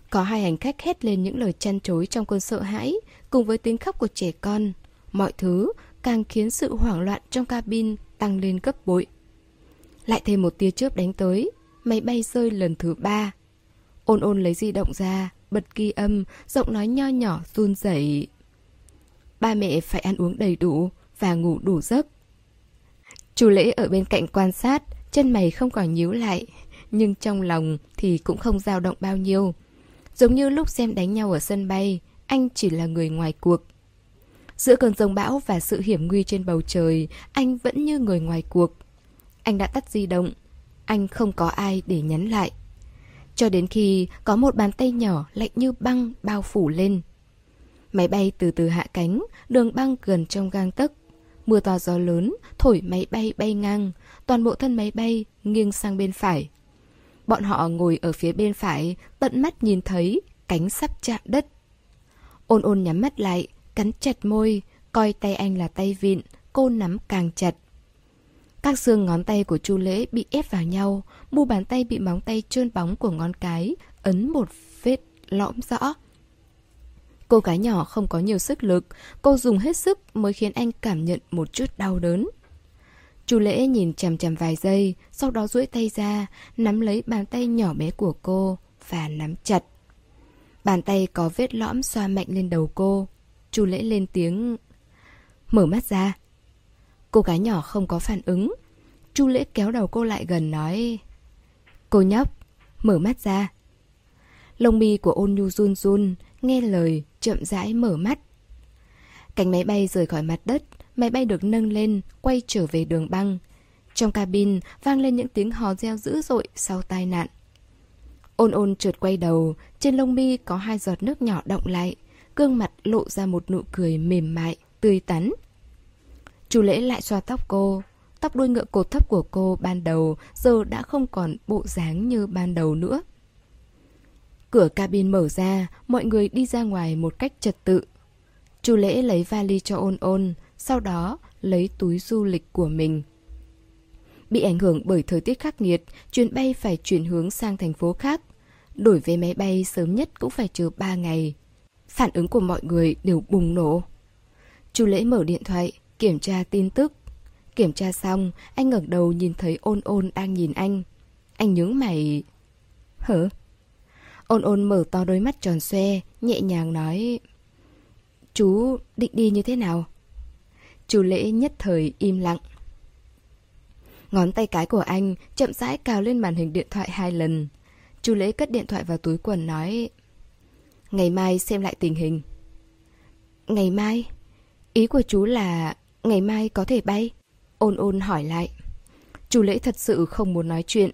Có hai hành khách hét lên những lời chăn chối trong cơn sợ hãi, cùng với tiếng khóc của trẻ con. Mọi thứ càng khiến sự hoảng loạn trong cabin tăng lên gấp bội. Lại thêm một tia chớp đánh tới, máy bay rơi lần thứ ba. Ôn ôn lấy di động ra, bật ghi âm, giọng nói nho nhỏ run rẩy. Ba mẹ phải ăn uống đầy đủ và ngủ đủ giấc. Chu lễ ở bên cạnh quan sát, chân mày không còn nhíu lại, nhưng trong lòng thì cũng không dao động bao nhiêu. Giống như lúc xem đánh nhau ở sân bay, anh chỉ là người ngoài cuộc. Giữa cơn rông bão và sự hiểm nguy trên bầu trời, anh vẫn như người ngoài cuộc. Anh đã tắt di động, anh không có ai để nhắn lại. Cho đến khi có một bàn tay nhỏ lạnh như băng bao phủ lên. Máy bay từ từ hạ cánh, đường băng gần trong gang tấc. Mưa to gió lớn, thổi máy bay bay ngang, toàn bộ thân máy bay nghiêng sang bên phải. Bọn họ ngồi ở phía bên phải, tận mắt nhìn thấy cánh sắp chạm đất. Ôn ôn nhắm mắt lại, cắn chặt môi, coi tay anh là tay vịn, cô nắm càng chặt. Các xương ngón tay của Chu Lễ bị ép vào nhau, mu bàn tay bị móng tay trơn bóng của ngón cái, ấn một vết lõm rõ. Cô gái nhỏ không có nhiều sức lực, cô dùng hết sức mới khiến anh cảm nhận một chút đau đớn. Chu lễ nhìn chằm chằm vài giây, sau đó duỗi tay ra, nắm lấy bàn tay nhỏ bé của cô và nắm chặt. Bàn tay có vết lõm xoa mạnh lên đầu cô. Chu lễ lên tiếng Mở mắt ra Cô gái nhỏ không có phản ứng. Chu lễ kéo đầu cô lại gần nói, Cô nhóc, Mở mắt ra. Lông mi của ôn nhu run run, Nghe lời, chậm rãi mở mắt. Cánh máy bay rời khỏi mặt đất, Máy bay được nâng lên, Quay trở về đường băng. Trong cabin, vang lên những tiếng hò reo dữ dội Sau tai nạn. Ôn ôn trượt quay đầu, Trên lông mi có hai giọt nước nhỏ động lại, Gương mặt lộ ra một nụ cười mềm mại, Tươi tắn. Chu lễ lại xoa tóc cô. Tóc đuôi ngựa cột thấp của cô ban đầu Giờ đã không còn bộ dáng như ban đầu nữa. Cửa cabin mở ra, Mọi người đi ra ngoài một cách trật tự. Chu lễ lấy vali cho ôn ôn, Sau đó lấy túi du lịch của mình. Bị ảnh hưởng bởi thời tiết khắc nghiệt, Chuyến bay phải chuyển hướng sang thành phố khác. Đổi vé máy bay sớm nhất cũng phải chờ 3 ngày. Phản ứng của mọi người đều bùng nổ. Chu lễ mở điện thoại. Kiểm tra tin tức Kiểm tra xong, Anh ngẩng đầu nhìn thấy ôn ôn đang nhìn anh Anh nhướng mày Hả? Ôn ôn mở to đôi mắt tròn xoe, Nhẹ nhàng nói, Chú định đi như thế nào? Chú lễ nhất thời im lặng Ngón tay cái của anh chậm rãi cào lên màn hình điện thoại hai lần Chú lễ cất điện thoại vào túi quần nói, Ngày mai xem lại tình hình Ngày mai? Ý của chú là ngày mai có thể bay? Ôn ôn hỏi lại. Chú lễ thật sự không muốn nói chuyện.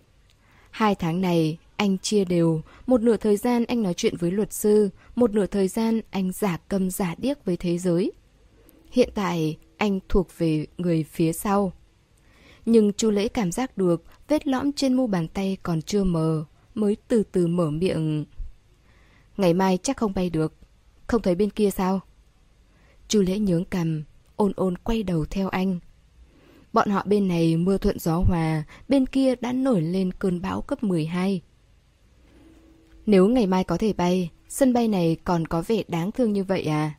Hai tháng này, anh chia đều. Một nửa thời gian anh nói chuyện với luật sư, một nửa thời gian anh giả cầm giả điếc với thế giới. Hiện tại, anh thuộc về người phía sau. Nhưng chú lễ cảm giác được vết lõm trên mu bàn tay còn chưa mờ, mới từ từ mở miệng. Ngày mai chắc không bay được. Không thấy bên kia sao? Chu lễ nhướng cằm, ôn ôn quay đầu theo anh. Bọn họ bên này mưa thuận gió hòa, bên kia đã nổi lên cơn bão cấp 12. Nếu ngày mai có thể bay, sân bay này còn có vẻ đáng thương như vậy à?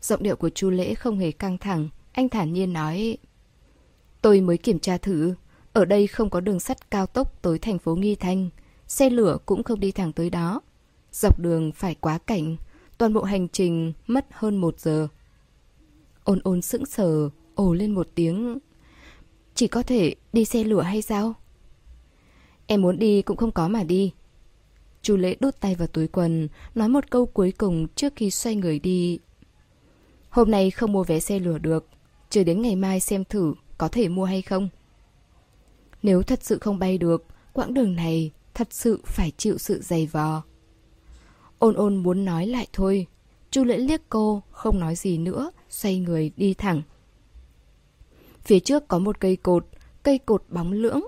Giọng điệu của Chu Lễ không hề căng thẳng, anh thản nhiên nói Tôi mới kiểm tra thử, ở đây không có đường sắt cao tốc tới thành phố Nghi Thanh, xe lửa cũng không đi thẳng tới đó. Dọc đường phải quá cảnh, toàn bộ hành trình mất hơn một giờ. Ôn ôn sững sờ, ồ lên một tiếng. Chỉ có thể đi xe lửa hay sao? Em muốn đi cũng không có mà đi. Chu lễ đút tay vào túi quần, nói một câu cuối cùng trước khi xoay người đi. Hôm nay không mua vé xe lửa được, chờ đến ngày mai xem thử có thể mua hay không. Nếu thật sự không bay được, quãng đường này thật sự phải chịu sự dày vò. Ôn ôn muốn nói lại thôi. Chu lễ liếc cô, không nói gì nữa, xoay người đi thẳng. Phía trước có một cây cột, cây cột bóng lưỡng.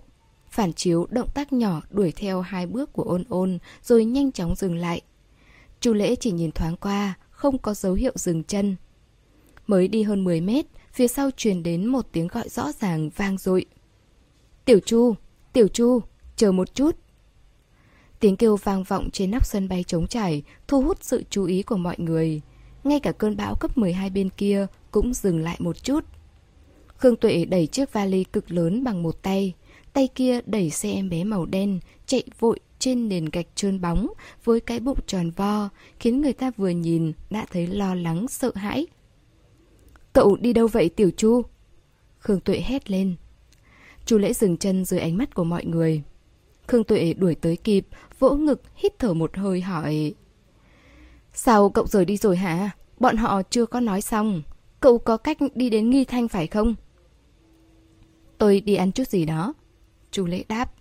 Phản chiếu động tác nhỏ đuổi theo hai bước của ôn ôn, rồi nhanh chóng dừng lại. Chu lễ chỉ nhìn thoáng qua, không có dấu hiệu dừng chân. Mới đi hơn 10 mét, phía sau truyền đến một tiếng gọi rõ ràng vang dội. Tiểu Chu, Tiểu Chu, chờ một chút. Tiếng kêu vang vọng trên nóc sân bay trống trải, thu hút sự chú ý của mọi người. Ngay cả cơn bão cấp 12 bên kia cũng dừng lại một chút. Khương Tuệ đẩy chiếc vali cực lớn bằng một tay, tay kia đẩy xe em bé màu đen, chạy vội trên nền gạch trơn bóng với cái bụng tròn vo, khiến người ta vừa nhìn đã thấy lo lắng, sợ hãi. Cậu đi đâu vậy Tiểu Chu? Khương Tuệ hét lên. Chu lễ dừng chân dưới ánh mắt của mọi người. Khương Tuệ đuổi tới kịp, vỗ ngực, hít thở một hơi hỏi. Sao cậu rời đi rồi hả? Bọn họ chưa có nói xong. Cậu có cách đi đến Nghi Thanh phải không? Tôi đi ăn chút gì đó. Chu lễ đáp.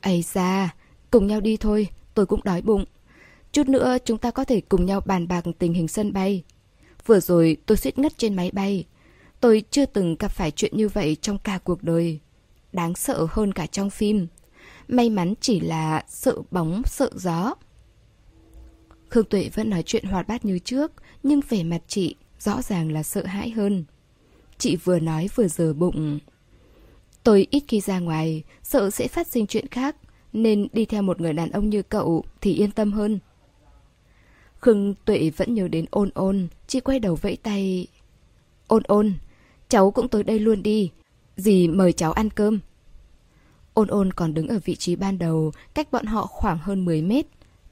Ây da, cùng nhau đi thôi, tôi cũng đói bụng. Chút nữa chúng ta có thể cùng nhau bàn bạc tình hình sân bay. Vừa rồi tôi suýt ngất trên máy bay. Tôi chưa từng gặp phải chuyện như vậy trong cả cuộc đời. Đáng sợ hơn cả trong phim. May mắn chỉ là sợ bóng, sợ gió. Khương Tuệ vẫn nói chuyện hoạt bát như trước, nhưng vẻ mặt chị rõ ràng là sợ hãi hơn. Chị vừa nói vừa giờ bụng. Tôi ít khi ra ngoài, sợ sẽ phát sinh chuyện khác, nên đi theo một người đàn ông như cậu thì yên tâm hơn. Khương Tuệ vẫn nhớ đến ôn ôn, chị quay đầu vẫy tay. Ôn ôn, cháu cũng tới đây luôn đi. Dì mời cháu ăn cơm. Ôn ôn còn đứng ở vị trí ban đầu, cách bọn họ khoảng hơn 10 mét.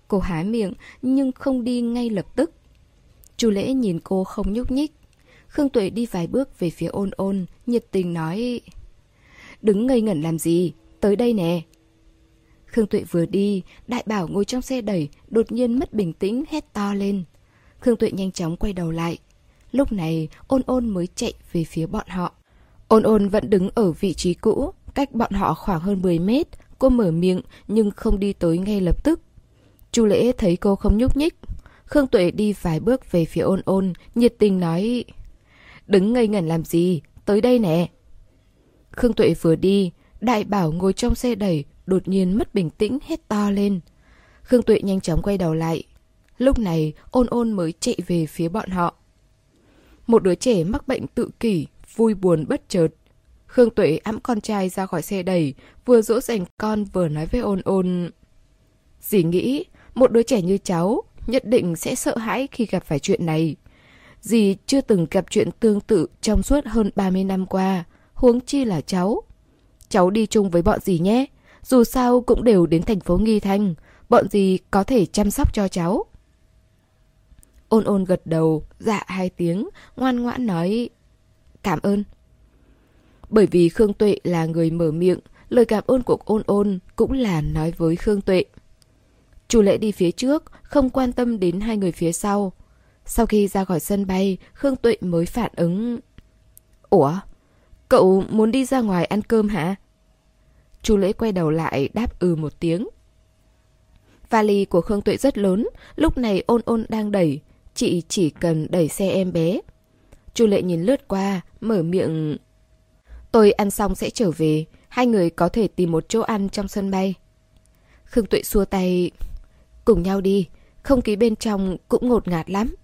Cô há miệng, nhưng không đi ngay lập tức. Chu lễ nhìn cô không nhúc nhích. Khương Tuệ đi vài bước về phía ôn ôn, nhiệt tình nói... Đứng ngây ngẩn làm gì? Tới đây nè. Khương Tuệ vừa đi, đại bảo ngồi trong xe đẩy, đột nhiên mất bình tĩnh, hét to lên. Khương Tuệ nhanh chóng quay đầu lại. Lúc này, ôn ôn mới chạy về phía bọn họ. Ôn ôn vẫn đứng ở vị trí cũ, cách bọn họ khoảng hơn 10 mét. Cô mở miệng nhưng không đi tới ngay lập tức. Chu lễ thấy cô không nhúc nhích. Khương Tuệ đi vài bước về phía ôn ôn, nhiệt tình nói Đứng ngây ngẩn làm gì, tới đây nè. Khương Tuệ vừa đi, đại bảo ngồi trong xe đẩy, đột nhiên mất bình tĩnh hét to lên. Khương Tuệ nhanh chóng quay đầu lại. Lúc này, ôn ôn mới chạy về phía bọn họ. Một đứa trẻ mắc bệnh tự kỷ, vui buồn bất chợt. Khương Tuệ ẵm con trai ra khỏi xe đẩy, vừa dỗ dành con vừa nói với ôn ôn. Dì nghĩ, một đứa trẻ như cháu nhất định sẽ sợ hãi khi gặp phải chuyện này. Dì chưa từng gặp chuyện tương tự trong suốt hơn 30 năm qua, huống chi là cháu. Cháu đi chung với bọn dì nhé, dù sao cũng đều đến thành phố Nghi Thanh, bọn dì có thể chăm sóc cho cháu. Ôn ôn gật đầu, dạ hai tiếng, ngoan ngoãn nói cảm ơn. Bởi vì Khương Tuệ là người mở miệng, lời cảm ơn của ôn ôn cũng là nói với Khương Tuệ. Chu lễ đi phía trước, không quan tâm đến hai người phía sau. Sau khi ra khỏi sân bay, Khương Tuệ mới phản ứng. Ủa? Cậu muốn đi ra ngoài ăn cơm hả? Chu lễ quay đầu lại đáp ừ một tiếng. Vali của Khương Tuệ rất lớn, lúc này ôn ôn đang đẩy, chị chỉ cần đẩy xe em bé. Chu lệ nhìn lướt qua, mở miệng. Tôi ăn xong sẽ trở về, hai người có thể tìm một chỗ ăn trong sân bay. Khương Tuệ xua tay. Cùng nhau đi, không khí bên trong cũng ngột ngạt lắm.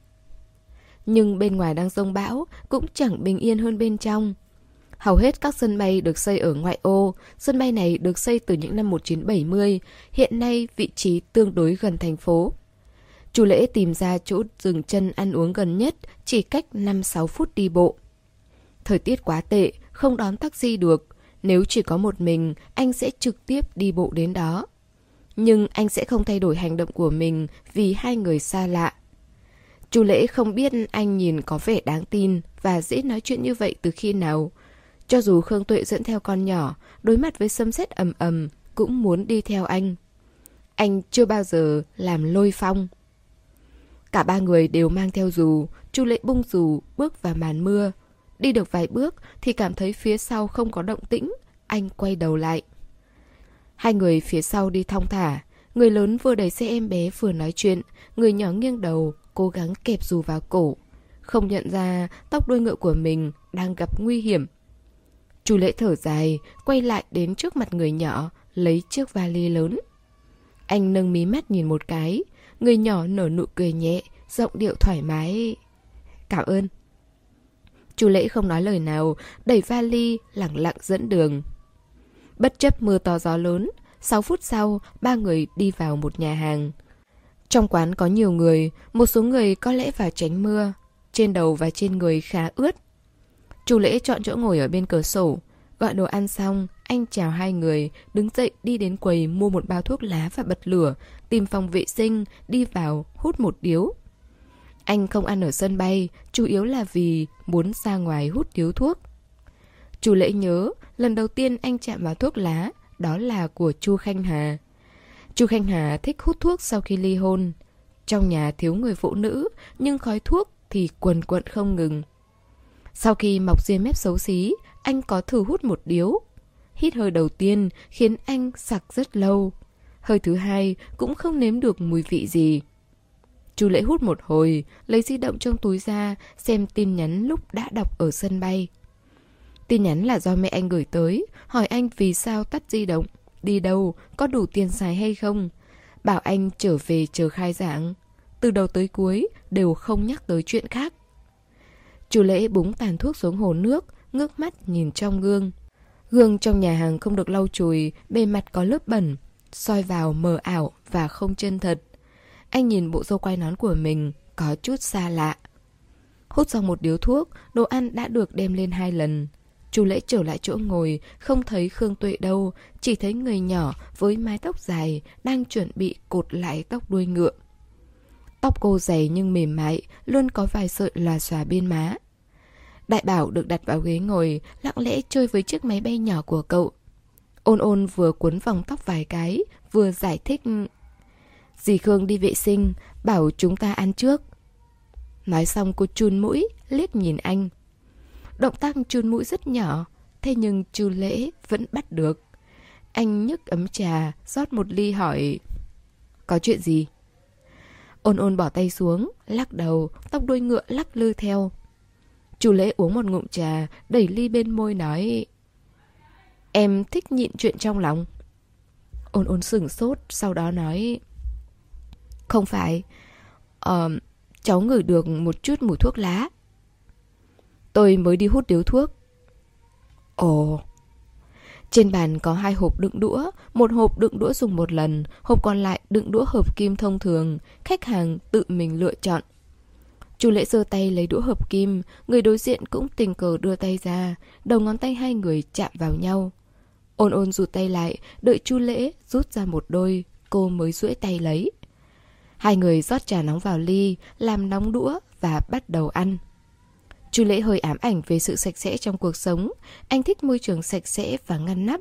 Nhưng bên ngoài đang rông bão, cũng chẳng bình yên hơn bên trong. Hầu hết các sân bay được xây ở ngoại ô, sân bay này được xây từ những năm 1970, hiện nay vị trí tương đối gần thành phố. Chu lễ tìm ra chỗ dừng chân ăn uống gần nhất, chỉ cách 5-6 phút đi bộ. Thời tiết quá tệ, không đón taxi được. Nếu chỉ có một mình, anh sẽ trực tiếp đi bộ đến đó. Nhưng anh sẽ không thay đổi hành động của mình vì hai người xa lạ. Chu lễ không biết anh nhìn có vẻ đáng tin và dễ nói chuyện như vậy từ khi nào. Cho dù Khương Tuệ dẫn theo con nhỏ, đối mặt với sấm sét ầm ầm, cũng muốn đi theo anh. Anh chưa bao giờ làm lôi phong. Cả ba người đều mang theo dù, Chu lễ bung dù, bước vào màn mưa. Đi được vài bước thì cảm thấy phía sau không có động tĩnh, anh quay đầu lại. Hai người phía sau đi thong thả, người lớn vừa đẩy xe em bé vừa nói chuyện, người nhỏ nghiêng đầu, cố gắng kẹp dù vào cổ. Không nhận ra tóc đuôi ngựa của mình đang gặp nguy hiểm. Chu lễ thở dài, quay lại đến trước mặt người nhỏ, lấy chiếc vali lớn. Anh nâng mí mắt nhìn một cái, người nhỏ nở nụ cười nhẹ, giọng điệu thoải mái. Cảm ơn. Chu lễ không nói lời nào, đẩy vali, lặng lặng dẫn đường. Bất chấp mưa to gió lớn, 6 phút sau, ba người đi vào một nhà hàng. Trong quán có nhiều người, một số người có lẽ vào tránh mưa. Trên đầu và trên người khá ướt. Chu lễ chọn chỗ ngồi ở bên cửa sổ. Gọi đồ ăn xong, anh chào hai người, đứng dậy đi đến quầy mua một bao thuốc lá và bật lửa, tìm phòng vệ sinh, đi vào, hút một điếu. Anh không ăn ở sân bay, chủ yếu là vì muốn ra ngoài hút điếu thuốc. Chu lễ nhớ, lần đầu tiên anh chạm vào thuốc lá, đó là của Chu Khanh Hà. Chu Khanh Hà thích hút thuốc sau khi ly hôn. Trong nhà thiếu người phụ nữ, nhưng khói thuốc thì quần quận không ngừng. Sau khi mọc ria mép xấu xí, anh có thử hút một điếu. Hít hơi đầu tiên khiến anh sặc rất lâu. Hơi thứ hai cũng không nếm được mùi vị gì. Chu lễ hút một hồi, lấy di động trong túi ra, xem tin nhắn lúc đã đọc ở sân bay. Tin nhắn là do mẹ anh gửi tới, hỏi anh vì sao tắt di động, đi đâu, có đủ tiền xài hay không. Bảo anh trở về chờ khai giảng. Từ đầu tới cuối đều không nhắc tới chuyện khác. Chu lễ búng tàn thuốc xuống hồ nước, ngước mắt nhìn trong gương. Gương trong nhà hàng không được lau chùi, bề mặt có lớp bẩn, soi vào mờ ảo và không chân thật. Anh nhìn bộ dâu quai nón của mình, Có chút xa lạ. Hút xong một điếu thuốc, Đồ ăn đã được đem lên hai lần. Chu lễ trở lại chỗ ngồi, Không thấy Khương Tuệ đâu, Chỉ thấy người nhỏ với mái tóc dài Đang chuẩn bị cột lại tóc đuôi ngựa. Tóc cô dày nhưng mềm mại, Luôn có vài sợi lòa xòa bên má. Đại bảo được đặt vào ghế ngồi, Lặng lẽ chơi với chiếc máy bay nhỏ của cậu. Ôn ôn vừa cuốn vòng tóc vài cái, Vừa giải thích Dì Khương đi vệ sinh, Bảo chúng ta ăn trước. Nói xong cô chun mũi, Liếc nhìn anh. Động tác chun mũi rất nhỏ, Thế nhưng chu lễ vẫn bắt được. Anh nhấc ấm trà, rót một ly hỏi, Có chuyện gì? Ôn ôn bỏ tay xuống, Lắc đầu, Tóc đuôi ngựa lắc lư theo. Chu lễ uống một ngụm trà, Đẩy ly bên môi nói, Em thích nhịn chuyện trong lòng. Ôn ôn sửng sốt, Sau đó nói không phải. Ờ Cháu ngửi được một chút mùi thuốc lá. Tôi mới đi hút điếu thuốc. Ồ. Trên bàn có hai hộp đựng đũa, Một hộp đựng đũa dùng một lần, Hộp còn lại đựng đũa hợp kim thông thường, Khách hàng tự mình lựa chọn. Chu lễ giơ tay lấy đũa hợp kim, Người đối diện cũng tình cờ đưa tay ra, Đầu ngón tay hai người chạm vào nhau. Ôn ôn rụt tay lại, Đợi chu lễ rút ra một đôi, Cô mới duỗi tay lấy. Hai người rót trà nóng vào ly, Làm nóng đũa và bắt đầu ăn. Chu lễ hơi ám ảnh về sự sạch sẽ trong cuộc sống. Anh thích môi trường sạch sẽ và ngăn nắp.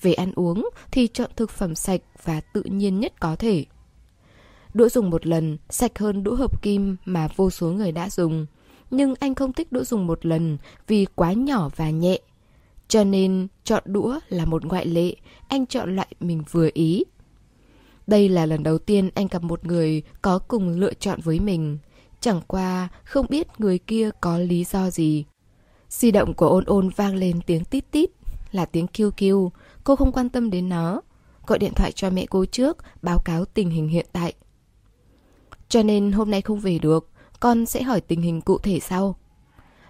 Về ăn uống thì chọn thực phẩm sạch và tự nhiên nhất có thể. Đũa dùng một lần, sạch hơn đũa hợp kim mà vô số người đã dùng. Nhưng anh không thích đũa dùng một lần vì quá nhỏ và nhẹ. Cho nên chọn đũa là một ngoại lệ. Anh chọn loại mình vừa ý. Đây là lần đầu tiên anh gặp một người có cùng lựa chọn với mình. Chẳng qua, không biết người kia có lý do gì. Di động của ôn ôn vang lên tiếng tít tít, Là tiếng kêu kêu Cô không quan tâm đến nó. Gọi điện thoại cho mẹ cô trước, Báo cáo tình hình hiện tại. Cho nên hôm nay không về được, Con sẽ hỏi tình hình cụ thể sau.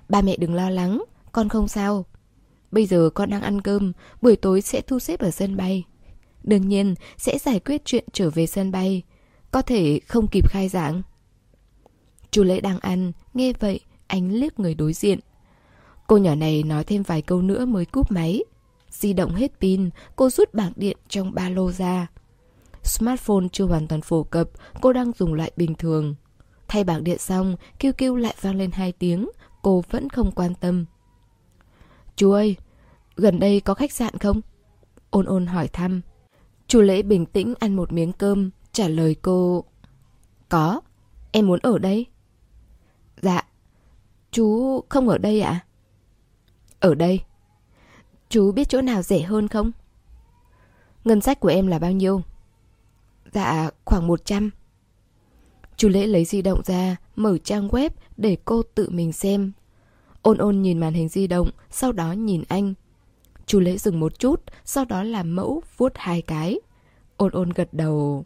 Ba mẹ đừng lo lắng, Con không sao. Bây giờ con đang ăn cơm, Buổi tối sẽ thu xếp ở sân bay. Đương nhiên sẽ giải quyết chuyện trở về sân bay Có thể không kịp khai giảng Chú Lễ đang ăn Nghe vậy anh liếc người đối diện Cô nhỏ này nói thêm vài câu nữa mới cúp máy Di động hết pin Cô rút bảng điện trong ba lô ra Smartphone chưa hoàn toàn phổ cập, cô đang dùng loại bình thường. Thay bảng điện xong, kêu kêu lại vang lên hai tiếng, cô vẫn không quan tâm. Chú ơi, gần đây có khách sạn không? Ôn ôn hỏi thăm. Chú Lễ bình tĩnh ăn một miếng cơm, trả lời cô. Có, em muốn ở đây. Dạ, chú không ở đây ạ? À? Ở đây. Chú biết chỗ nào rẻ hơn không? Ngân sách của em là bao nhiêu? Dạ, khoảng 100. Chú Lễ lấy di động ra, mở trang web để cô tự mình xem. Ôn ôn nhìn màn hình di động, sau đó nhìn anh. Chú Lễ dừng một chút, sau đó làm mẫu vuốt hai cái. Ôn ôn gật đầu.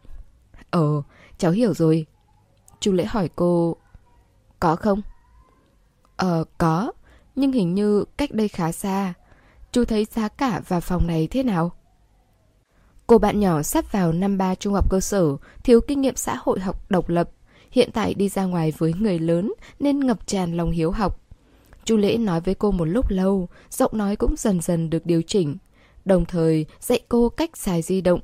Ờ, cháu hiểu rồi. Chú Lễ hỏi cô, có không? Ờ, có, nhưng hình như cách đây khá xa. Chú thấy giá cả và phòng này thế nào? Cô bạn nhỏ sắp vào năm ba trung học cơ sở, thiếu kinh nghiệm xã hội học độc lập. Hiện tại đi ra ngoài với người lớn nên ngập tràn lòng hiếu học. Chu Lễ nói với cô một lúc lâu, giọng nói cũng dần dần được điều chỉnh. Đồng thời dạy cô cách xài di động.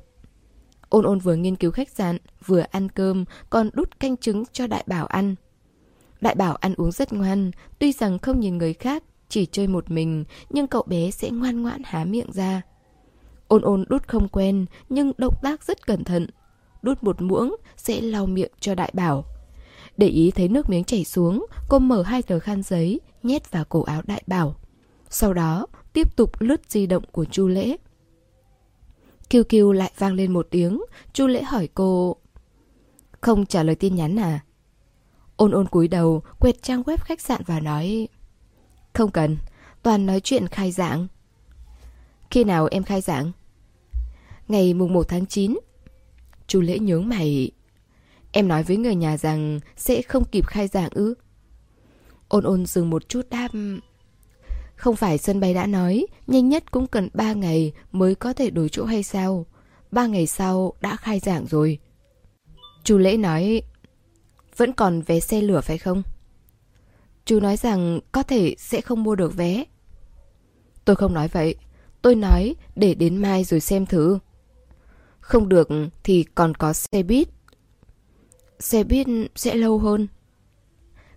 Ôn ôn vừa nghiên cứu khách sạn, vừa ăn cơm, còn đút canh trứng cho đại bảo ăn. Đại bảo ăn uống rất ngoan, tuy rằng không nhìn người khác, chỉ chơi một mình, nhưng cậu bé sẽ ngoan ngoãn há miệng ra. Ôn ôn đút không quen nhưng động tác rất cẩn thận. Đút một muỗng sẽ lau miệng cho đại bảo. Để ý thấy nước miếng chảy xuống, cô mở hai tờ khăn giấy, nhét vào cổ áo đại bảo. Sau đó, tiếp tục lướt di động của Chu Lễ. Kiêu kiêu lại vang lên một tiếng, Chu Lễ hỏi cô... Không trả lời tin nhắn à? Ôn ôn cúi đầu, quẹt trang web khách sạn và nói... Không cần, toàn nói chuyện khai giảng. Khi nào em khai giảng? Ngày mùng 1 tháng 9 chu Lễ nhướng mày Em nói với người nhà rằng Sẽ không kịp khai giảng ư Ôn ôn dừng một chút đáp không phải sân bay đã nói Nhanh nhất cũng cần 3 ngày Mới có thể đổi chỗ hay sao 3 ngày sau đã khai giảng rồi Chú Lễ nói, vẫn còn vé xe lửa phải không? Chú nói rằng có thể sẽ không mua được vé. Tôi không nói vậy. Tôi nói để đến mai rồi xem thử. Không được thì còn có xe buýt. Xe buýt sẽ lâu hơn.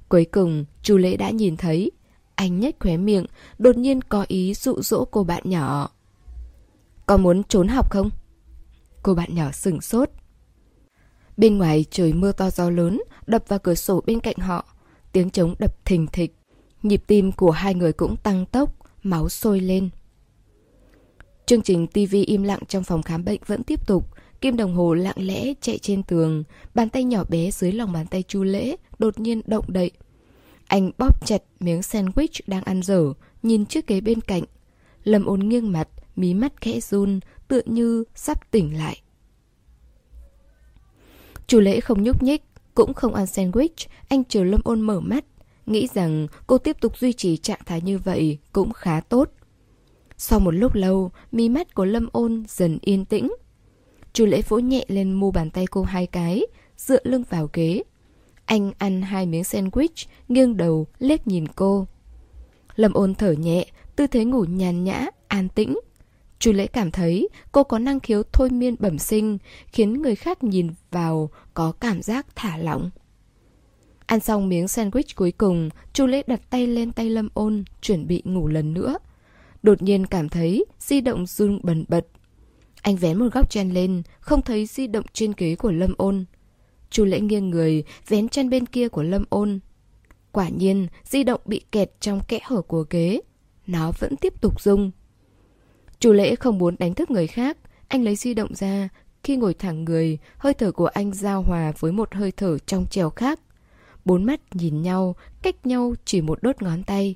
Cuối cùng, chú Lễ đã nhìn thấy. Anh nhếch khóe miệng, đột nhiên có ý dụ dỗ cô bạn nhỏ. Có muốn trốn học không? Cô bạn nhỏ sừng sốt. Bên ngoài trời mưa to gió lớn, đập vào cửa sổ bên cạnh họ. Tiếng trống đập thình thịch. Nhịp tim của hai người cũng tăng tốc, máu sôi lên. Chương trình TV im lặng trong phòng khám bệnh vẫn tiếp tục. Kim đồng hồ lặng lẽ chạy trên tường, bàn tay nhỏ bé dưới lòng bàn tay Chu Lễ đột nhiên động đậy. Anh bóp chặt miếng sandwich đang ăn dở, nhìn chiếc ghế bên cạnh. Lâm ôn nghiêng mặt, mí mắt khẽ run, tựa như sắp tỉnh lại. Chủ Lễ không nhúc nhích, cũng không ăn sandwich, anh chờ Lâm ôn mở mắt, nghĩ rằng cô tiếp tục duy trì trạng thái như vậy cũng khá tốt. Sau một lúc lâu, mí mắt của Lâm ôn dần yên tĩnh. Chu lễ vỗ nhẹ lên mu bàn tay cô hai cái, dựa lưng vào ghế. Anh ăn hai miếng sandwich, nghiêng đầu, liếc nhìn cô. Lâm ôn thở nhẹ, tư thế ngủ nhàn nhã, an tĩnh. Chu lễ cảm thấy cô có năng khiếu thôi miên bẩm sinh, khiến người khác nhìn vào có cảm giác thả lỏng. Ăn xong miếng sandwich cuối cùng, Chu lễ đặt tay lên tay Lâm ôn, chuẩn bị ngủ lần nữa. Đột nhiên cảm thấy di động run bần bật. Anh vén một góc chen lên, không thấy di động trên ghế của Lâm ôn. Chu lễ nghiêng người, vén chân bên kia của Lâm ôn. Quả nhiên, di động bị kẹt trong kẽ hở của ghế. Nó vẫn tiếp tục rung. Chu lễ không muốn đánh thức người khác. Anh lấy di động ra. Khi ngồi thẳng người, hơi thở của anh giao hòa với một hơi thở trong trèo khác. Bốn mắt nhìn nhau, cách nhau chỉ một đốt ngón tay.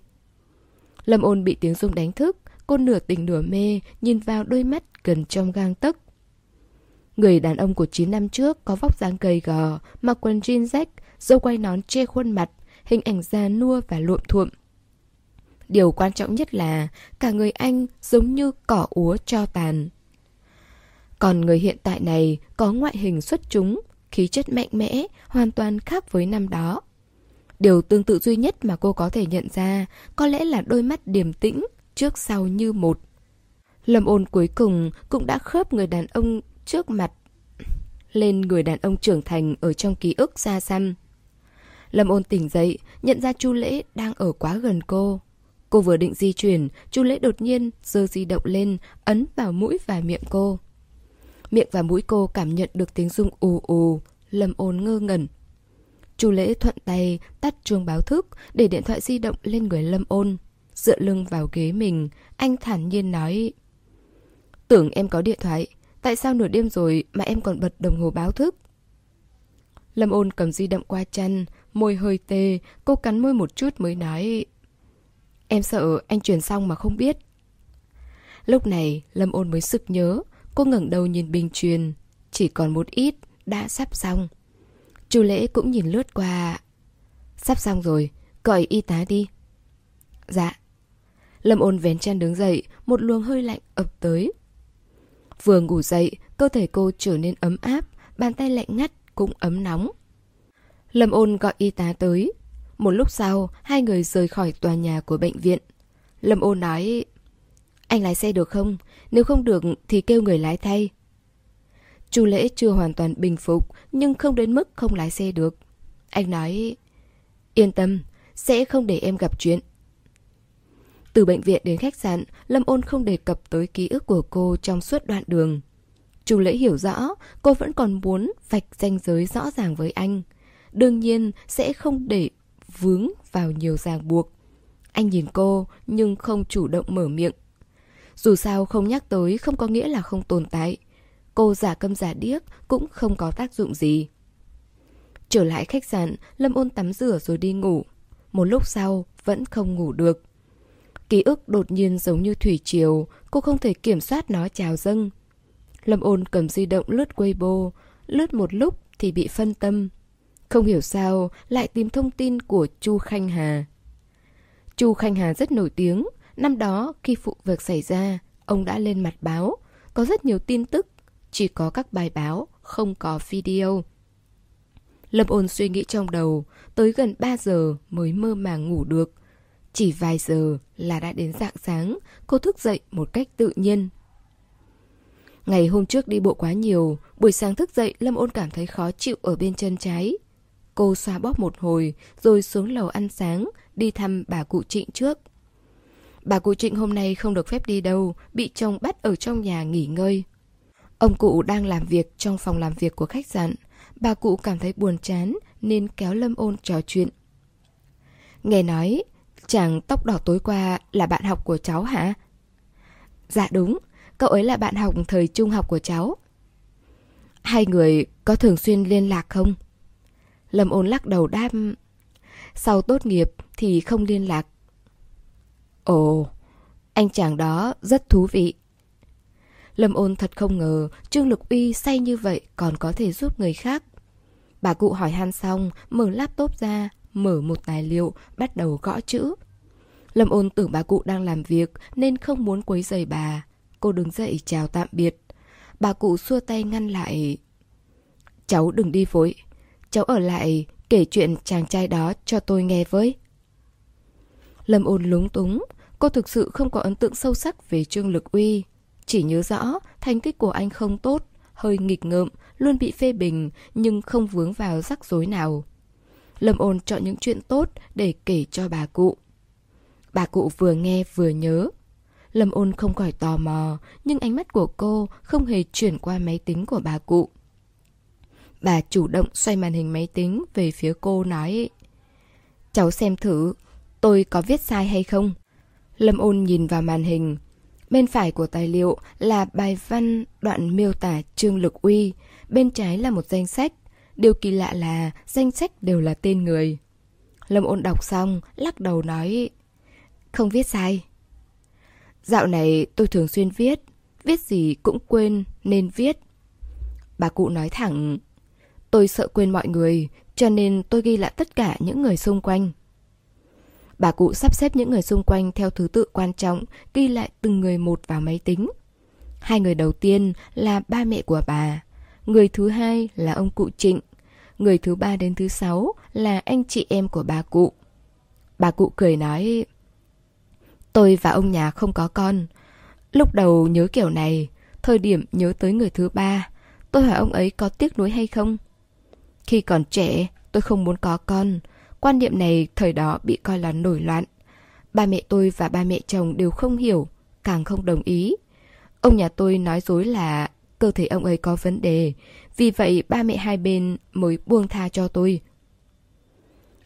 Lâm ôn bị tiếng rung đánh thức, cô nửa tỉnh nửa mê, nhìn vào đôi mắt gần trong gang tấc. Người đàn ông của 9 năm trước có vóc dáng gầy gò, mặc quần jean rách, dâu quay nón che khuôn mặt, hình ảnh già nua và luộm thuộm. Điều quan trọng nhất là cả người anh giống như cỏ úa cho tàn. Còn người hiện tại này có ngoại hình xuất chúng, khí chất mạnh mẽ, hoàn toàn khác với năm đó. Điều tương tự duy nhất mà cô có thể nhận ra có lẽ là đôi mắt điềm tĩnh, trước sau như một. Lâm ôn cuối cùng cũng đã khớp người đàn ông trước mặt lên người đàn ông trưởng thành ở trong ký ức xa xăm. Lâm ôn tỉnh dậy, nhận ra Chu Lễ đang ở quá gần cô. Cô vừa định di chuyển, Chu Lễ đột nhiên giơ di động lên, ấn vào mũi và miệng cô. Miệng và mũi cô cảm nhận được tiếng rung ù ù, Lâm ôn ngơ ngẩn. Chu Lễ thuận tay tắt chuông báo thức để điện thoại di động lên người Lâm ôn. Dựa lưng vào ghế mình, anh thản nhiên nói Tưởng em có điện thoại, tại sao nửa đêm rồi mà em còn bật đồng hồ báo thức? Lâm ôn cầm di động qua chăn, môi hơi tê, cô cắn môi một chút mới nói Em sợ anh truyền xong mà không biết. Lúc này, Lâm ôn mới sực nhớ, cô ngẩng đầu nhìn bình truyền, chỉ còn một ít, đã sắp xong. Chu lễ cũng nhìn lướt qua. Sắp xong rồi, gọi y tá đi. Dạ. Lâm ôn vén chăn đứng dậy, một luồng hơi lạnh ập tới. Vừa ngủ dậy, cơ thể cô trở nên ấm áp, bàn tay lạnh ngắt cũng ấm nóng. Lâm ôn gọi y tá tới. Một lúc sau, hai người rời khỏi tòa nhà của bệnh viện. Lâm ôn nói, anh lái xe được không? Nếu không được thì kêu người lái thay. Chu lễ chưa hoàn toàn bình phục, nhưng không đến mức không lái xe được. Anh nói, yên tâm, sẽ không để em gặp chuyện. Từ bệnh viện đến khách sạn, Lâm Ôn không đề cập tới ký ức của cô trong suốt đoạn đường. Chu Lễ hiểu rõ, cô vẫn còn muốn vạch ranh giới rõ ràng với anh. Đương nhiên sẽ không để vướng vào nhiều ràng buộc. Anh nhìn cô nhưng không chủ động mở miệng. Dù sao không nhắc tới không có nghĩa là không tồn tại. Cô giả câm giả điếc cũng không có tác dụng gì. Trở lại khách sạn, Lâm ôn tắm rửa rồi đi ngủ. Một lúc sau, vẫn không ngủ được. Ký ức đột nhiên giống như thủy triều, cô không thể kiểm soát nó trào dâng. Lâm ôn cầm di động lướt Weibo, lướt một lúc thì bị phân tâm. Không hiểu sao lại tìm thông tin của Chu Khanh Hà. Chu Khanh Hà rất nổi tiếng, năm đó khi vụ việc xảy ra, ông đã lên mặt báo, có rất nhiều tin tức, chỉ có các bài báo, không có video. Lâm ôn suy nghĩ trong đầu, tới gần 3 giờ mới mơ màng ngủ được. Chỉ vài giờ là đã đến dạng sáng, cô thức dậy một cách tự nhiên. Ngày hôm trước đi bộ quá nhiều, buổi sáng thức dậy Lâm ôn cảm thấy khó chịu ở bên chân trái. Cô xoa bóp một hồi, rồi xuống lầu ăn sáng, đi thăm bà cụ Trịnh trước. Bà cụ Trịnh hôm nay không được phép đi đâu, bị chồng bắt ở trong nhà nghỉ ngơi. Ông cụ đang làm việc trong phòng làm việc của khách sạn. Bà cụ cảm thấy buồn chán nên kéo Lâm ôn trò chuyện. Nghe nói, chàng tóc đỏ tối qua là bạn học của cháu hả? Dạ đúng, cậu ấy là bạn học thời trung học của cháu. Hai người có thường xuyên liên lạc không? Lâm ôn lắc đầu đáp Sau tốt nghiệp thì không liên lạc Ồ, anh chàng đó rất thú vị Lâm ôn thật không ngờ Trương Lực Uy say như vậy còn có thể giúp người khác Bà cụ hỏi han xong Mở laptop ra Mở một tài liệu Bắt đầu gõ chữ Lâm ôn tưởng bà cụ đang làm việc Nên không muốn quấy rầy bà Cô đứng dậy chào tạm biệt Bà cụ xua tay ngăn lại Cháu đừng đi vội cháu ở lại kể chuyện chàng trai đó cho tôi nghe với. Lâm ôn lúng túng, cô thực sự không có ấn tượng sâu sắc về Trương Lực Uy. Chỉ nhớ rõ thành tích của anh không tốt, hơi nghịch ngợm, luôn bị phê bình nhưng không vướng vào rắc rối nào. Lâm ôn chọn những chuyện tốt để kể cho bà cụ. Bà cụ vừa nghe vừa nhớ. Lâm ôn không khỏi tò mò, nhưng ánh mắt của cô không hề chuyển qua máy tính của bà cụ. Bà chủ động xoay màn hình máy tính về phía cô nói Cháu xem thử, tôi có viết sai hay không? Lâm ôn nhìn vào màn hình. Bên phải của tài liệu là bài văn đoạn miêu tả Trương Lực Uy, bên trái là một danh sách. Điều kỳ lạ là danh sách đều là tên người. Lâm ôn đọc xong, lắc đầu nói Không viết sai. Dạo này tôi thường xuyên viết, viết gì cũng quên nên viết. Bà cụ nói thẳng Tôi sợ quên mọi người, cho nên tôi ghi lại tất cả những người xung quanh. Bà cụ sắp xếp những người xung quanh theo thứ tự quan trọng, ghi lại từng người một vào máy tính. Hai người đầu tiên là ba mẹ của bà, người thứ hai là ông cụ Trịnh, người thứ ba đến thứ sáu là anh chị em của bà cụ. Bà cụ cười nói, tôi và ông nhà không có con. Lúc đầu nhớ kiểu này, thời điểm nhớ tới người thứ ba, tôi hỏi ông ấy có tiếc nuối hay không? Khi còn trẻ, tôi không muốn có con. Quan niệm này thời đó bị coi là nổi loạn. Ba mẹ tôi và ba mẹ chồng đều không hiểu, càng không đồng ý. Ông nhà tôi nói dối là cơ thể ông ấy có vấn đề, vì vậy ba mẹ hai bên mới buông tha cho tôi.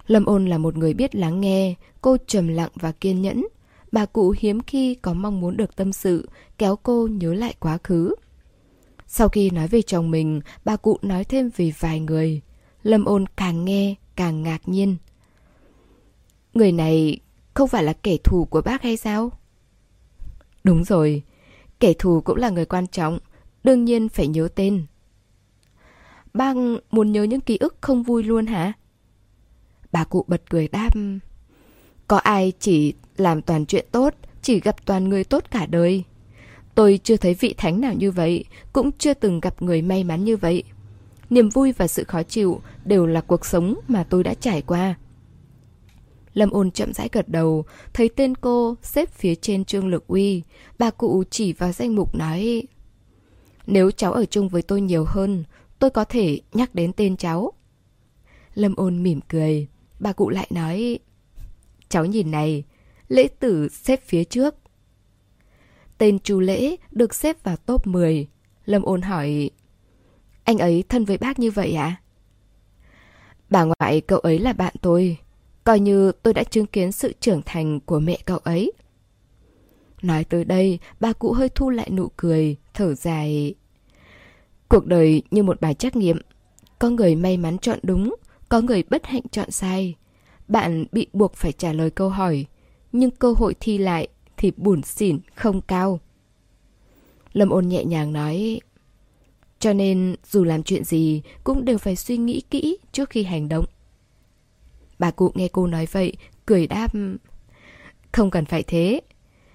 Lâm ôn là một người biết lắng nghe, cô trầm lặng và kiên nhẫn. Bà cụ hiếm khi có mong muốn được tâm sự, kéo cô nhớ lại quá khứ. Sau khi nói về chồng mình, bà cụ nói thêm về vài người. Lâm ôn càng nghe càng ngạc nhiên. Người này không phải là kẻ thù của bác hay sao? Đúng rồi, kẻ thù cũng là người quan trọng, đương nhiên phải nhớ tên. Bác muốn nhớ những ký ức không vui luôn hả? Bà cụ bật cười đáp. Có ai chỉ làm toàn chuyện tốt, chỉ gặp toàn người tốt cả đời. Tôi chưa thấy vị thánh nào như vậy, cũng chưa từng gặp người may mắn như vậy. Niềm vui và sự khó chịu đều là cuộc sống mà tôi đã trải qua. Lâm ôn chậm rãi gật đầu, thấy tên cô xếp phía trên trương lực uy. Bà cụ chỉ vào danh mục nói nếu cháu ở chung với tôi nhiều hơn, tôi có thể nhắc đến tên cháu. Lâm ôn mỉm cười, bà cụ lại nói Cháu nhìn này, lễ tử xếp phía trước. Tên chú lễ được xếp vào top 10. Lâm ôn hỏi anh ấy thân với bác như vậy à? Bà ngoại cậu ấy là bạn tôi, coi như tôi đã chứng kiến sự trưởng thành của mẹ cậu ấy. Nói tới đây, bà cụ hơi thu lại nụ cười, thở dài. Cuộc đời như một bài trắc nghiệm. Có người may mắn chọn đúng, có người bất hạnh chọn sai. Bạn bị buộc phải trả lời câu hỏi, nhưng cơ hội thi lại thì buồn xỉn không cao. Lâm ôn nhẹ nhàng nói, cho nên dù làm chuyện gì cũng đều phải suy nghĩ kỹ trước khi hành động. Bà cụ nghe cô nói vậy, cười đáp. Không cần phải thế.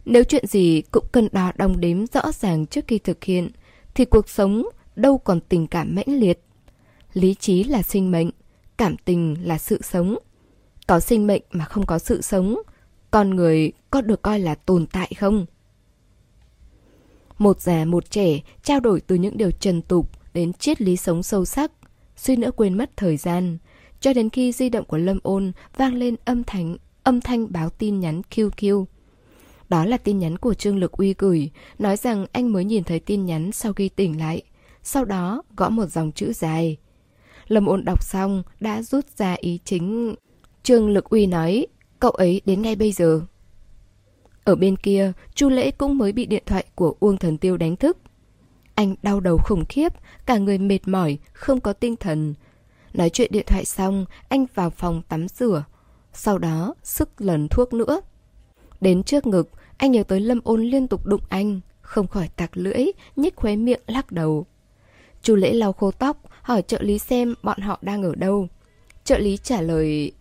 Nếu chuyện gì cũng cần đo đong đếm rõ ràng trước khi thực hiện, thì cuộc sống đâu còn tình cảm mãnh liệt. Lý trí là sinh mệnh, cảm tình là sự sống. Có sinh mệnh mà không có sự sống, con người có được coi là tồn tại không? Một già một trẻ trao đổi từ những điều trần tục đến triết lý sống sâu sắc, suy nữa quên mất thời gian, cho đến khi di động của Lâm Ôn vang lên âm thanh, âm thanh báo tin nhắn QQ. Đó là tin nhắn của Trương Lực Uy gửi, nói rằng anh mới nhìn thấy tin nhắn sau khi tỉnh lại. Sau đó gõ một dòng chữ dài. Lâm ôn đọc xong đã rút ra ý chính. Trương Lực Uy nói, cậu ấy đến ngay bây giờ. Ở bên kia, Chu Lễ cũng mới bị điện thoại của Uông Thần Tiêu đánh thức. Anh đau đầu khủng khiếp, cả người mệt mỏi, không có tinh thần. Nói chuyện điện thoại xong, anh vào phòng tắm rửa. Sau đó, sức lần thuốc nữa. Đến trước ngực, anh nhớ tới Lâm Ôn liên tục đụng anh, không khỏi tạc lưỡi, nhếch khóe miệng lắc đầu. Chu Lễ lau khô tóc, hỏi trợ lý xem bọn họ đang ở đâu. Trợ lý trả lời...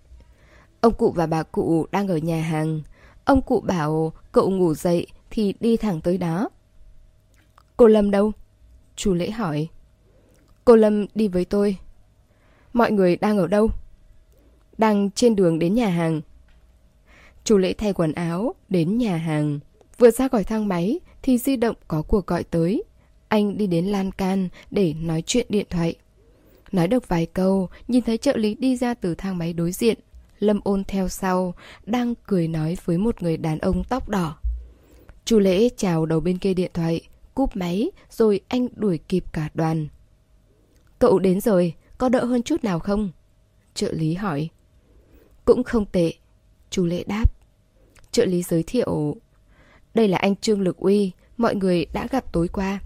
Ông cụ và bà cụ đang ở nhà hàng. Ông cụ bảo cậu ngủ dậy thì đi thẳng tới đó. Cô Lâm đâu? Chu Lễ hỏi. Cô Lâm đi với tôi. Mọi người đang ở đâu? Đang trên đường đến nhà hàng. Chu Lễ thay quần áo, đến nhà hàng. Vừa ra khỏi thang máy thì di động có cuộc gọi tới. Anh đi đến lan can để nói chuyện điện thoại. Nói được vài câu, nhìn thấy trợ lý đi ra từ thang máy đối diện. Lâm ôn theo sau, đang cười nói với một người đàn ông tóc đỏ. Chu lễ chào đầu bên kia điện thoại, cúp máy, rồi anh đuổi kịp cả đoàn. Cậu đến rồi, có đỡ hơn chút nào không? Trợ lý hỏi. Cũng không tệ, chú lễ đáp. Trợ lý giới thiệu. Đây là anh Trương Lực Uy, mọi người đã gặp tối qua.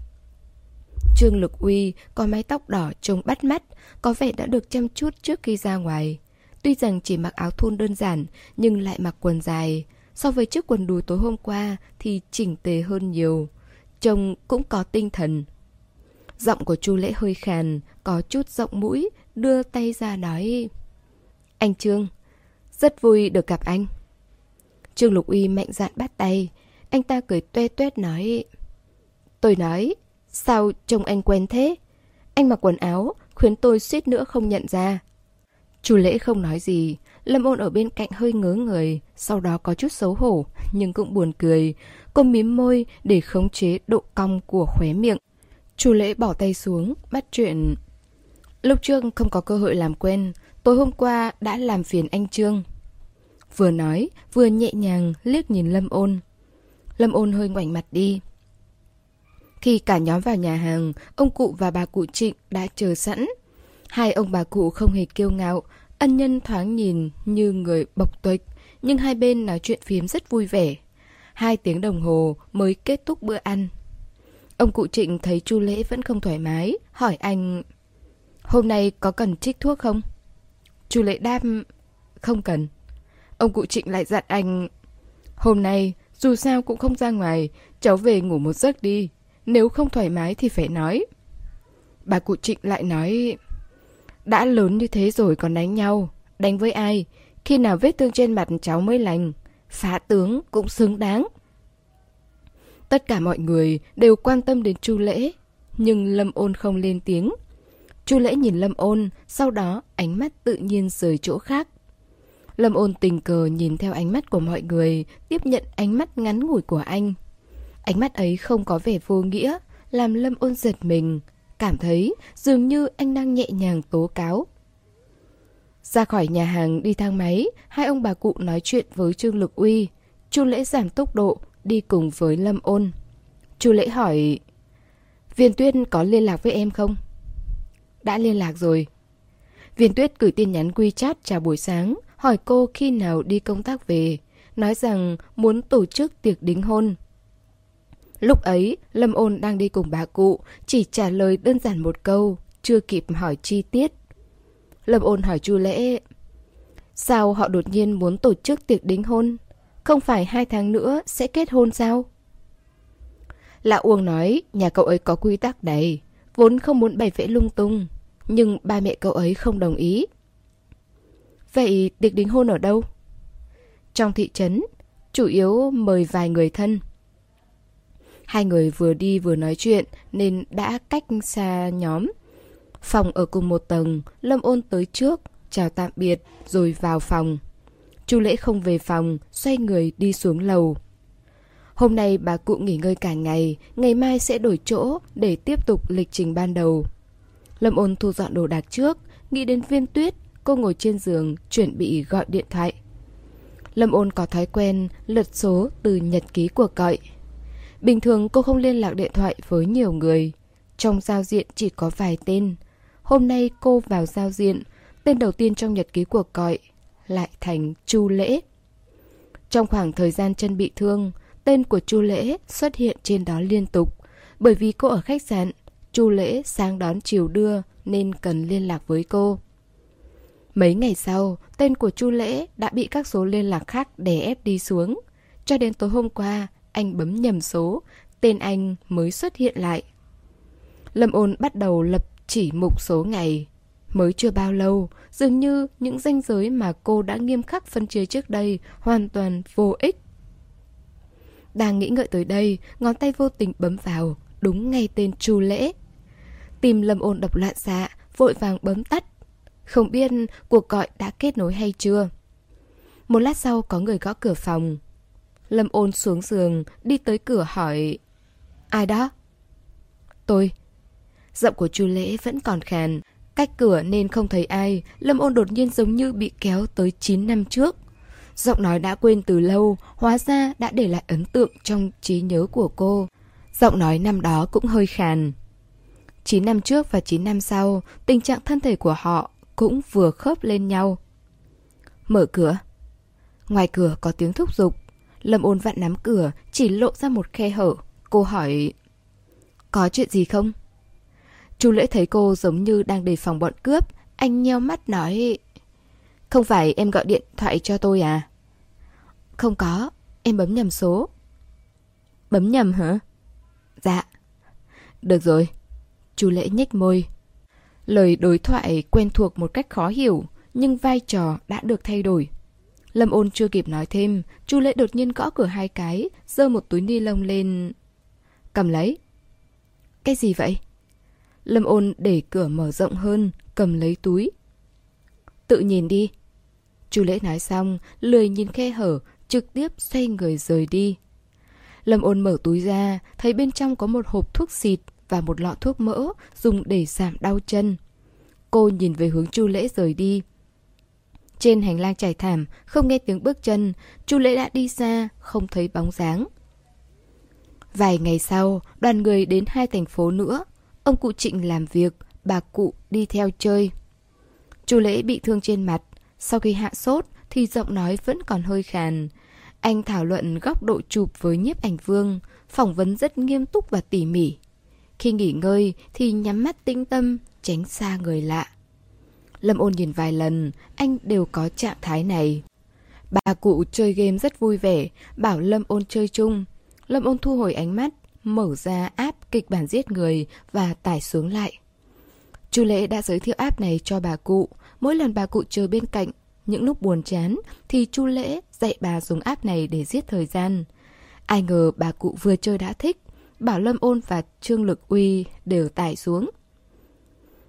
Trương Lực Uy có mái tóc đỏ trông bắt mắt, có vẻ đã được chăm chút trước khi ra ngoài. Tuy rằng chỉ mặc áo thun đơn giản, nhưng lại mặc quần dài. So với chiếc quần đùi tối hôm qua thì chỉnh tề hơn nhiều. Trông cũng có tinh thần. Giọng của chu Lễ hơi khàn, có chút rộng mũi, đưa tay ra nói. Anh Trương, rất vui được gặp anh. Trương Lục Uy mạnh dạn bắt tay. Anh ta cười tuê tuét nói. Tôi nói, sao trông anh quen thế? Anh mặc quần áo, khiến tôi suýt nữa không nhận ra. Chu lễ không nói gì, Lâm ôn ở bên cạnh hơi ngớ người, sau đó có chút xấu hổ, nhưng cũng buồn cười. Cô mím môi để khống chế độ cong của khóe miệng. Chu lễ bỏ tay xuống, bắt chuyện. Lúc trước không có cơ hội làm quen, tối hôm qua đã làm phiền anh Trương. Vừa nói, vừa nhẹ nhàng liếc nhìn Lâm ôn. Lâm ôn hơi ngoảnh mặt đi. Khi cả nhóm vào nhà hàng, ông cụ và bà cụ Trịnh đã chờ sẵn. Hai ông bà cụ không hề kiêu ngạo, ân nhân thoáng nhìn như người bộc tuệch, nhưng hai bên nói chuyện phím rất vui vẻ. Hai tiếng đồng hồ mới kết thúc bữa ăn. Ông cụ Trịnh thấy Chu Lễ vẫn không thoải mái, hỏi anh Hôm nay có cần trích thuốc không? Chu Lễ đáp Không cần. Ông cụ Trịnh lại dặn anh Hôm nay dù sao cũng không ra ngoài, cháu về ngủ một giấc đi. Nếu không thoải mái thì phải nói. Bà cụ Trịnh lại nói đã lớn như thế rồi còn đánh nhau. Đánh với ai? Khi nào vết thương trên mặt cháu mới lành? Phá tướng cũng xứng đáng. Tất cả mọi người đều quan tâm đến Chu Lễ, nhưng Lâm Ôn không lên tiếng. Chu Lễ nhìn Lâm Ôn, sau đó ánh mắt tự nhiên rời chỗ khác. Lâm Ôn tình cờ nhìn theo ánh mắt của mọi người, tiếp nhận ánh mắt ngắn ngủi của anh. Ánh mắt ấy không có vẻ vô nghĩa, làm Lâm Ôn giật mình, cảm thấy dường như anh đang nhẹ nhàng tố cáo. Ra khỏi nhà hàng đi thang máy, hai ông bà cụ nói chuyện với Trương Lực Uy. Chu Lễ giảm tốc độ, đi cùng với Lâm Ôn. Chu Lễ hỏi, Viên Tuyết có liên lạc với em không? Đã liên lạc rồi. Viên Tuyết gửi tin nhắn WeChat chào buổi sáng, hỏi cô khi nào đi công tác về, nói rằng muốn tổ chức tiệc đính hôn. Lúc ấy, Lâm Ôn đang đi cùng bà cụ, chỉ trả lời đơn giản một câu, chưa kịp hỏi chi tiết. Lâm Ôn hỏi Chu Lễ, sao họ đột nhiên muốn tổ chức tiệc đính hôn? Không phải hai tháng nữa sẽ kết hôn sao? Lạ Uông nói, nhà cậu ấy có quy tắc đấy, vốn không muốn bày vẽ lung tung, nhưng ba mẹ cậu ấy không đồng ý. Vậy tiệc đính hôn ở đâu? Trong thị trấn, chủ yếu mời vài người thân. Hai người vừa đi vừa nói chuyện nên đã cách xa nhóm. Phòng ở cùng một tầng, Lâm ôn tới trước, chào tạm biệt rồi vào phòng. Chu Lễ không về phòng, xoay người đi xuống lầu. Hôm nay bà cụ nghỉ ngơi cả ngày, ngày mai sẽ đổi chỗ để tiếp tục lịch trình ban đầu. Lâm ôn thu dọn đồ đạc trước, nghĩ đến viên tuyết, cô ngồi trên giường chuẩn bị gọi điện thoại. Lâm ôn có thói quen lật số từ nhật ký của cậu. Bình thường cô không liên lạc điện thoại với nhiều người. Trong giao diện chỉ có vài tên. Hôm nay cô vào giao diện, tên đầu tiên trong nhật ký của cọi lại thành Chu Lễ. Trong khoảng thời gian chân bị thương, tên của Chu Lễ xuất hiện trên đó liên tục, bởi vì cô ở khách sạn, Chu Lễ sang đón chiều đưa nên cần liên lạc với cô. Mấy ngày sau, tên của Chu Lễ đã bị các số liên lạc khác đè ép đi xuống. Cho đến tối hôm qua, anh bấm nhầm số, tên anh mới xuất hiện lại. Lâm ôn bắt đầu lập chỉ mục số ngày. Mới chưa bao lâu, dường như những ranh giới mà cô đã nghiêm khắc phân chia trước đây hoàn toàn vô ích. Đang nghĩ ngợi tới đây, ngón tay vô tình bấm vào, đúng ngay tên Chu Lễ. Tìm Lâm ôn đập loạn xạ, vội vàng bấm tắt. Không biết cuộc gọi đã kết nối hay chưa. Một lát sau có người gõ cửa phòng. Lâm ôn xuống giường, đi tới cửa hỏi Ai đó? Tôi. Giọng của chu lễ vẫn còn khàn. Cách cửa nên không thấy ai, Lâm ôn đột nhiên giống như bị kéo tới 9 năm trước. Giọng nói đã quên từ lâu, hóa ra đã để lại ấn tượng trong trí nhớ của cô. Giọng nói năm đó cũng hơi khàn. 9 năm trước và 9 năm sau, tình trạng thân thể của họ cũng vừa khớp lên nhau. Mở cửa. Ngoài cửa có tiếng thúc giục. Lâm ôn vặn nắm cửa, chỉ lộ ra một khe hở. Cô hỏi... Có chuyện gì không? Chu lễ thấy cô giống như đang đề phòng bọn cướp. Anh nheo mắt nói... Không phải em gọi điện thoại cho tôi à? Không có, em bấm nhầm số. Bấm nhầm hả? Dạ. Được rồi. Chu lễ nhếch môi. Lời đối thoại quen thuộc một cách khó hiểu, nhưng vai trò đã được thay đổi. Lâm ôn chưa kịp nói thêm, chu lễ đột nhiên gõ cửa hai cái, giơ một túi ni lông lên. Cầm lấy. Cái gì vậy? Lâm ôn để cửa mở rộng hơn, cầm lấy túi. Tự nhìn đi. Chu lễ nói xong, lười nhìn khe hở, trực tiếp xoay người rời đi. Lâm ôn mở túi ra, thấy bên trong có một hộp thuốc xịt và một lọ thuốc mỡ dùng để giảm đau chân. Cô nhìn về hướng Chu Lễ rời đi. Trên hành lang trải thảm, không nghe tiếng bước chân, Chu Lễ đã đi xa, không thấy bóng dáng. Vài ngày sau, đoàn người đến hai thành phố nữa. Ông cụ Trịnh làm việc, bà cụ đi theo chơi. Chu Lễ bị thương trên mặt, sau khi hạ sốt thì giọng nói vẫn còn hơi khàn. Anh thảo luận góc độ chụp với nhiếp ảnh vương, phỏng vấn rất nghiêm túc và tỉ mỉ. Khi nghỉ ngơi thì nhắm mắt tĩnh tâm, tránh xa người lạ. Lâm ôn nhìn vài lần, anh đều có trạng thái này. Bà cụ chơi game rất vui vẻ, bảo Lâm ôn chơi chung. Lâm ôn thu hồi ánh mắt, mở ra app kịch bản giết người và tải xuống lại. Chu Lễ đã giới thiệu app này cho bà cụ. Mỗi lần bà cụ chơi bên cạnh, những lúc buồn chán, thì Chu Lễ dạy bà dùng app này để giết thời gian. Ai ngờ bà cụ vừa chơi đã thích, Bảo Lâm Ôn và Trương Lực Uy đều tải xuống.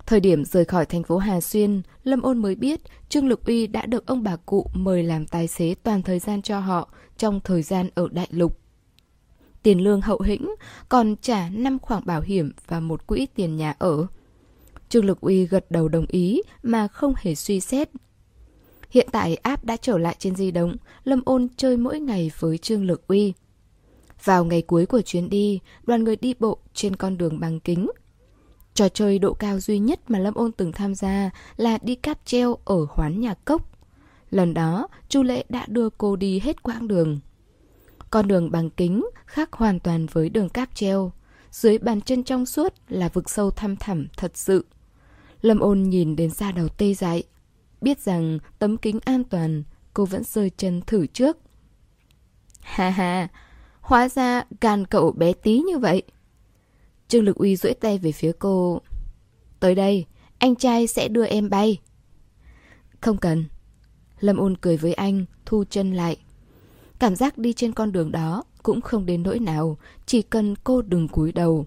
Thời điểm rời khỏi thành phố Hà Xuyên, Lâm Ôn mới biết Trương Lực Uy đã được ông bà cụ mời làm tài xế toàn thời gian cho họ trong thời gian ở Đại Lục. Tiền lương hậu hĩnh, còn trả 5 khoản bảo hiểm và một quỹ tiền nhà ở. Trương Lực Uy gật đầu đồng ý mà không hề suy xét. Hiện tại app đã trở lại trên di động, Lâm Ôn chơi mỗi ngày với Trương Lực Uy. Vào ngày cuối của chuyến đi, đoàn người đi bộ trên con đường bằng kính. Trò chơi độ cao duy nhất mà Lâm Ôn từng tham gia là đi cáp treo ở hoán nhà cốc. Lần đó, Chu Lễ đã đưa cô đi hết quãng đường. Con đường bằng kính khác hoàn toàn với đường cáp treo. Dưới bàn chân trong suốt là vực sâu thăm thẳm thật sự. Lâm ôn nhìn đến xa đầu tê dại. Biết rằng tấm kính an toàn, cô vẫn rơi chân thử trước. Ha ha, Hóa ra gan cậu bé tí như vậy. Trương Lực Uy duỗi tay về phía cô. Tới đây, anh trai sẽ đưa em bay. Không cần. Lâm ôn cười với anh, thu chân lại. Cảm giác đi trên con đường đó cũng không đến nỗi nào, chỉ cần cô đừng cúi đầu.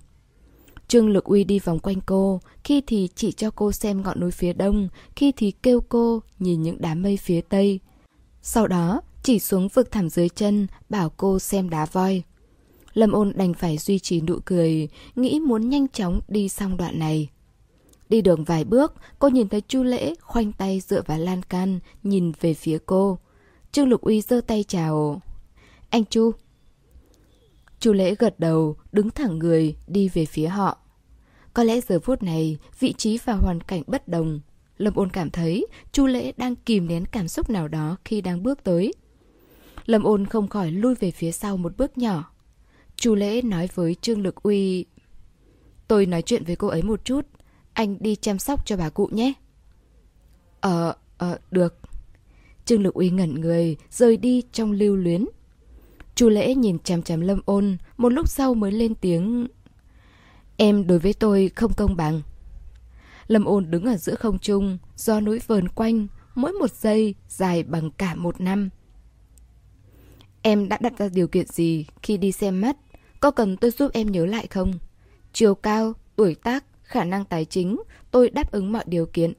Trương Lực Uy đi vòng quanh cô, khi thì chỉ cho cô xem ngọn núi phía đông, khi thì kêu cô nhìn những đám mây phía tây. Sau đó, chỉ xuống vực thẳm dưới chân, bảo cô xem đá voi. Lâm ôn đành phải duy trì nụ cười, nghĩ muốn nhanh chóng đi xong đoạn này. Đi đường vài bước, cô nhìn thấy Chu Lễ khoanh tay dựa vào lan can, nhìn về phía cô. Trương Lục Uy giơ tay chào. Anh Chu. Chu Lễ gật đầu, đứng thẳng người, đi về phía họ. Có lẽ giờ phút này, vị trí và hoàn cảnh bất đồng. Lâm ôn cảm thấy Chu Lễ đang kìm nén cảm xúc nào đó khi đang bước tới. Lâm ôn không khỏi lui về phía sau một bước nhỏ. Chu Lễ nói với Trương Lực Uy Tôi nói chuyện với cô ấy một chút Anh đi chăm sóc cho bà cụ nhé. Ờ, ờ, được. Trương Lực Uy ngẩn người Rời đi trong lưu luyến. Chu Lễ nhìn chằm chằm Lâm ôn Một lúc sau mới lên tiếng Em đối với tôi không công bằng. Lâm ôn đứng ở giữa không trung Do núi vờn quanh Mỗi một giây dài bằng cả một năm. Em đã đặt ra điều kiện gì khi đi xem mắt có cần tôi giúp em nhớ lại không? Chiều cao, tuổi tác, khả năng tài chính, tôi đáp ứng mọi điều kiện.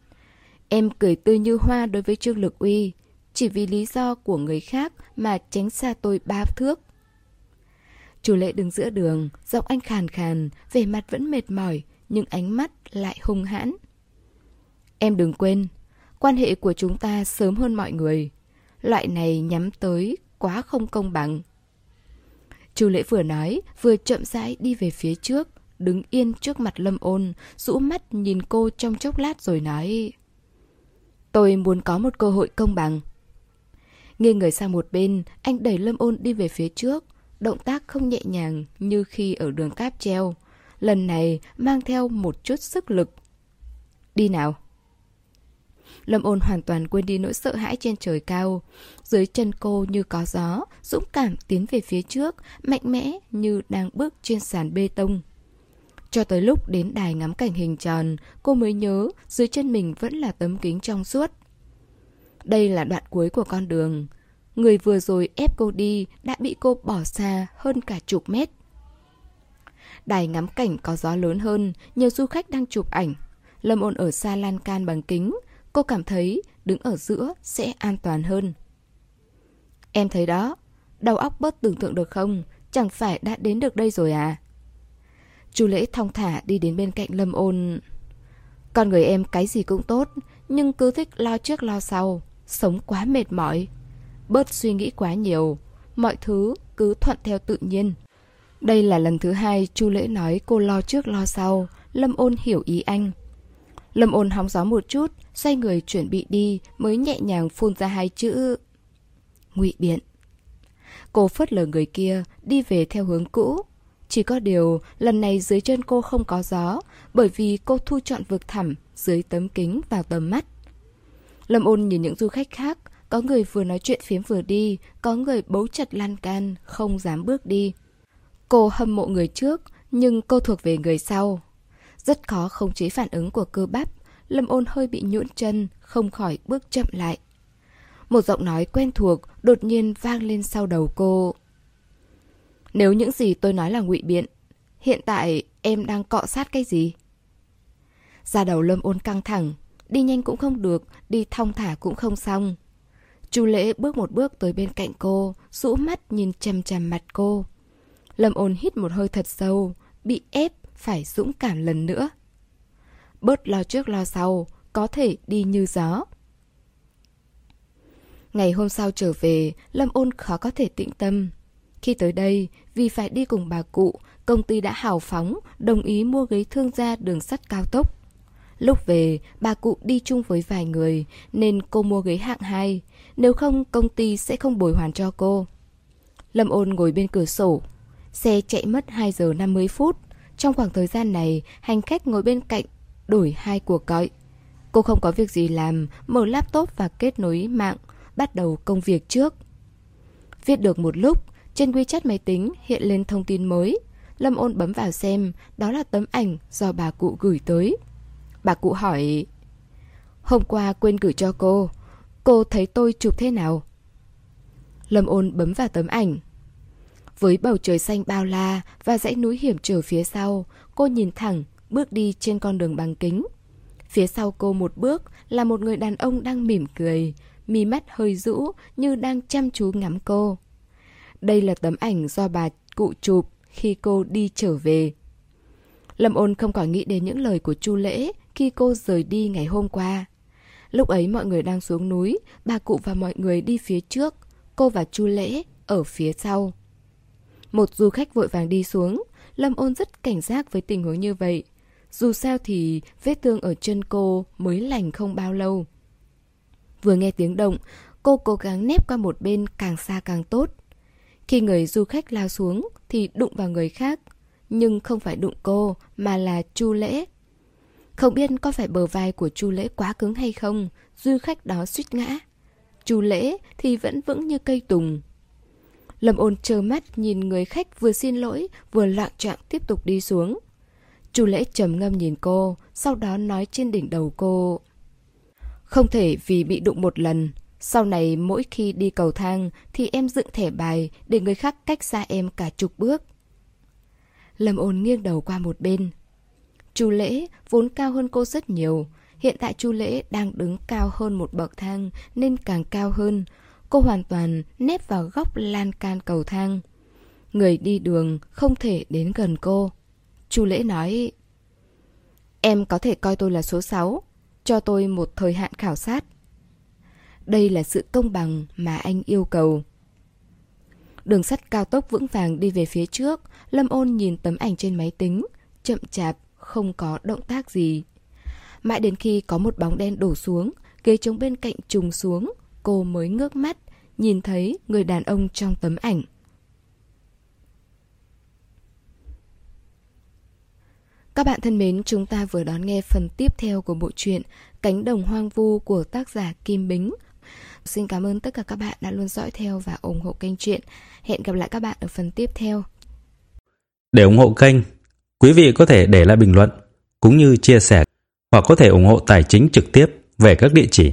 Em cười tươi như hoa đối với Trương Lực Uy, chỉ vì lý do của người khác mà tránh xa tôi ba thước. Chủ lệ đứng giữa đường, giọng anh khàn khàn, vẻ mặt vẫn mệt mỏi, nhưng ánh mắt lại hung hãn. Em đừng quên, quan hệ của chúng ta sớm hơn mọi người. Loại này nhắm tới quá không công bằng. Chu lễ vừa nói, vừa chậm rãi đi về phía trước, đứng yên trước mặt lâm ôn, rũ mắt nhìn cô trong chốc lát rồi nói Tôi muốn có một cơ hội công bằng. Nghiêng người sang một bên, anh đẩy lâm ôn đi về phía trước, động tác không nhẹ nhàng như khi ở đường cáp treo. Lần này mang theo một chút sức lực. Đi nào. Lâm ôn hoàn toàn quên đi nỗi sợ hãi trên trời cao. Dưới chân cô như có gió, dũng cảm tiến về phía trước, mạnh mẽ như đang bước trên sàn bê tông. Cho tới lúc đến đài ngắm cảnh hình tròn, cô mới nhớ dưới chân mình vẫn là tấm kính trong suốt. Đây là đoạn cuối của con đường. Người vừa rồi ép cô đi đã bị cô bỏ xa hơn cả chục mét. Đài ngắm cảnh có gió lớn hơn, nhiều du khách đang chụp ảnh. Lâm ôn ở xa lan can bằng kính, Cô cảm thấy đứng ở giữa sẽ an toàn hơn. Em thấy đó, đầu óc bớt tưởng tượng được không? Chẳng phải đã đến được đây rồi à? Chu lễ thong thả đi đến bên cạnh lâm ôn. Con người em cái gì cũng tốt, nhưng cứ thích lo trước lo sau, sống quá mệt mỏi. Bớt suy nghĩ quá nhiều, mọi thứ cứ thuận theo tự nhiên. Đây là lần thứ hai Chu Lễ nói cô lo trước lo sau, Lâm Ôn hiểu ý anh. Lâm ôn hóng gió một chút, xoay người chuẩn bị đi mới nhẹ nhàng phun ra hai chữ ngụy biện. Cô phớt lờ người kia, đi về theo hướng cũ. Chỉ có điều, lần này dưới chân cô không có gió, bởi vì cô thu chọn vực thẳm dưới tấm kính vào tầm mắt. Lâm ôn nhìn những du khách khác, có người vừa nói chuyện phiếm vừa đi, có người bấu chặt lan can, không dám bước đi. Cô hâm mộ người trước, nhưng cô thuộc về người sau. Rất khó khống chế phản ứng của cơ bắp, Lâm ôn hơi bị nhũn chân, không khỏi bước chậm lại. Một giọng nói quen thuộc đột nhiên vang lên sau đầu cô. Nếu những gì tôi nói là ngụy biện, hiện tại em đang cọ sát cái gì? Ra đầu lâm ôn căng thẳng, đi nhanh cũng không được, đi thong thả cũng không xong. Chu lễ bước một bước tới bên cạnh cô, rũ mắt nhìn chằm chằm mặt cô. Lâm ôn hít một hơi thật sâu, bị ép phải dũng cảm lần nữa. Bớt lo trước lo sau, có thể đi như gió. Ngày hôm sau trở về, Lâm ôn khó có thể tĩnh tâm. Khi tới đây, vì phải đi cùng bà cụ, công ty đã hào phóng, đồng ý mua ghế thương gia đường sắt cao tốc. Lúc về, bà cụ đi chung với vài người, nên cô mua ghế hạng 2, nếu không công ty sẽ không bồi hoàn cho cô. Lâm ôn ngồi bên cửa sổ, xe chạy mất 2 giờ 50 phút, trong khoảng thời gian này, hành khách ngồi bên cạnh đổi hai cuộc gọi. Cô không có việc gì làm, mở laptop và kết nối mạng, bắt đầu công việc trước. Viết được một lúc, trên WeChat máy tính hiện lên thông tin mới. Lâm ôn bấm vào xem, đó là tấm ảnh do bà cụ gửi tới. Bà cụ hỏi... Hôm qua quên gửi cho cô, cô thấy tôi chụp thế nào? Lâm ôn bấm vào tấm ảnh. Với bầu trời xanh bao la và dãy núi hiểm trở phía sau, cô nhìn thẳng, bước đi trên con đường bằng kính. Phía sau cô một bước là một người đàn ông đang mỉm cười, mi mắt hơi rũ như đang chăm chú ngắm cô. Đây là tấm ảnh do bà cụ chụp khi cô đi trở về. Lâm ôn không còn nghĩ đến những lời của Chu Lễ khi cô rời đi ngày hôm qua. Lúc ấy mọi người đang xuống núi, bà cụ và mọi người đi phía trước, cô và Chu Lễ ở phía sau. Một du khách vội vàng đi xuống, Lâm ôn rất cảnh giác với tình huống như vậy. Dù sao thì vết thương ở chân cô mới lành không bao lâu. Vừa nghe tiếng động, cô cố gắng nép qua một bên càng xa càng tốt. Khi người du khách lao xuống thì đụng vào người khác, nhưng không phải đụng cô mà là Chu Lễ. Không biết có phải bờ vai của Chu Lễ quá cứng hay không, du khách đó suýt ngã. Chu Lễ thì vẫn vững như cây tùng. Lâm ôn trơ mắt nhìn người khách vừa xin lỗi vừa loạn trạng tiếp tục đi xuống. Chu Lễ trầm ngâm nhìn cô, sau đó nói trên đỉnh đầu cô. Không thể vì bị đụng một lần, sau này mỗi khi đi cầu thang thì em dựng thẻ bài để người khác cách xa em cả chục bước. Lâm ôn nghiêng đầu qua một bên. Chu Lễ vốn cao hơn cô rất nhiều. Hiện tại Chu Lễ đang đứng cao hơn một bậc thang nên càng cao hơn. Cô hoàn toàn nép vào góc lan can cầu thang. Người đi đường không thể đến gần cô. Chu Lễ nói Em có thể coi tôi là số 6 Cho tôi một thời hạn khảo sát Đây là sự công bằng mà anh yêu cầu Đường sắt cao tốc vững vàng đi về phía trước Lâm ôn nhìn tấm ảnh trên máy tính Chậm chạp, không có động tác gì Mãi đến khi có một bóng đen đổ xuống Ghế trống bên cạnh trùng xuống Cô mới ngước mắt Nhìn thấy người đàn ông trong tấm ảnh Các bạn thân mến, chúng ta vừa đón nghe phần tiếp theo của bộ truyện Cánh đồng hoang vu của tác giả Kim Bính. Xin cảm ơn tất cả các bạn đã luôn dõi theo và ủng hộ kênh truyện. Hẹn gặp lại các bạn ở phần tiếp theo. Để ủng hộ kênh, quý vị có thể để lại bình luận cũng như chia sẻ hoặc có thể ủng hộ tài chính trực tiếp về các địa chỉ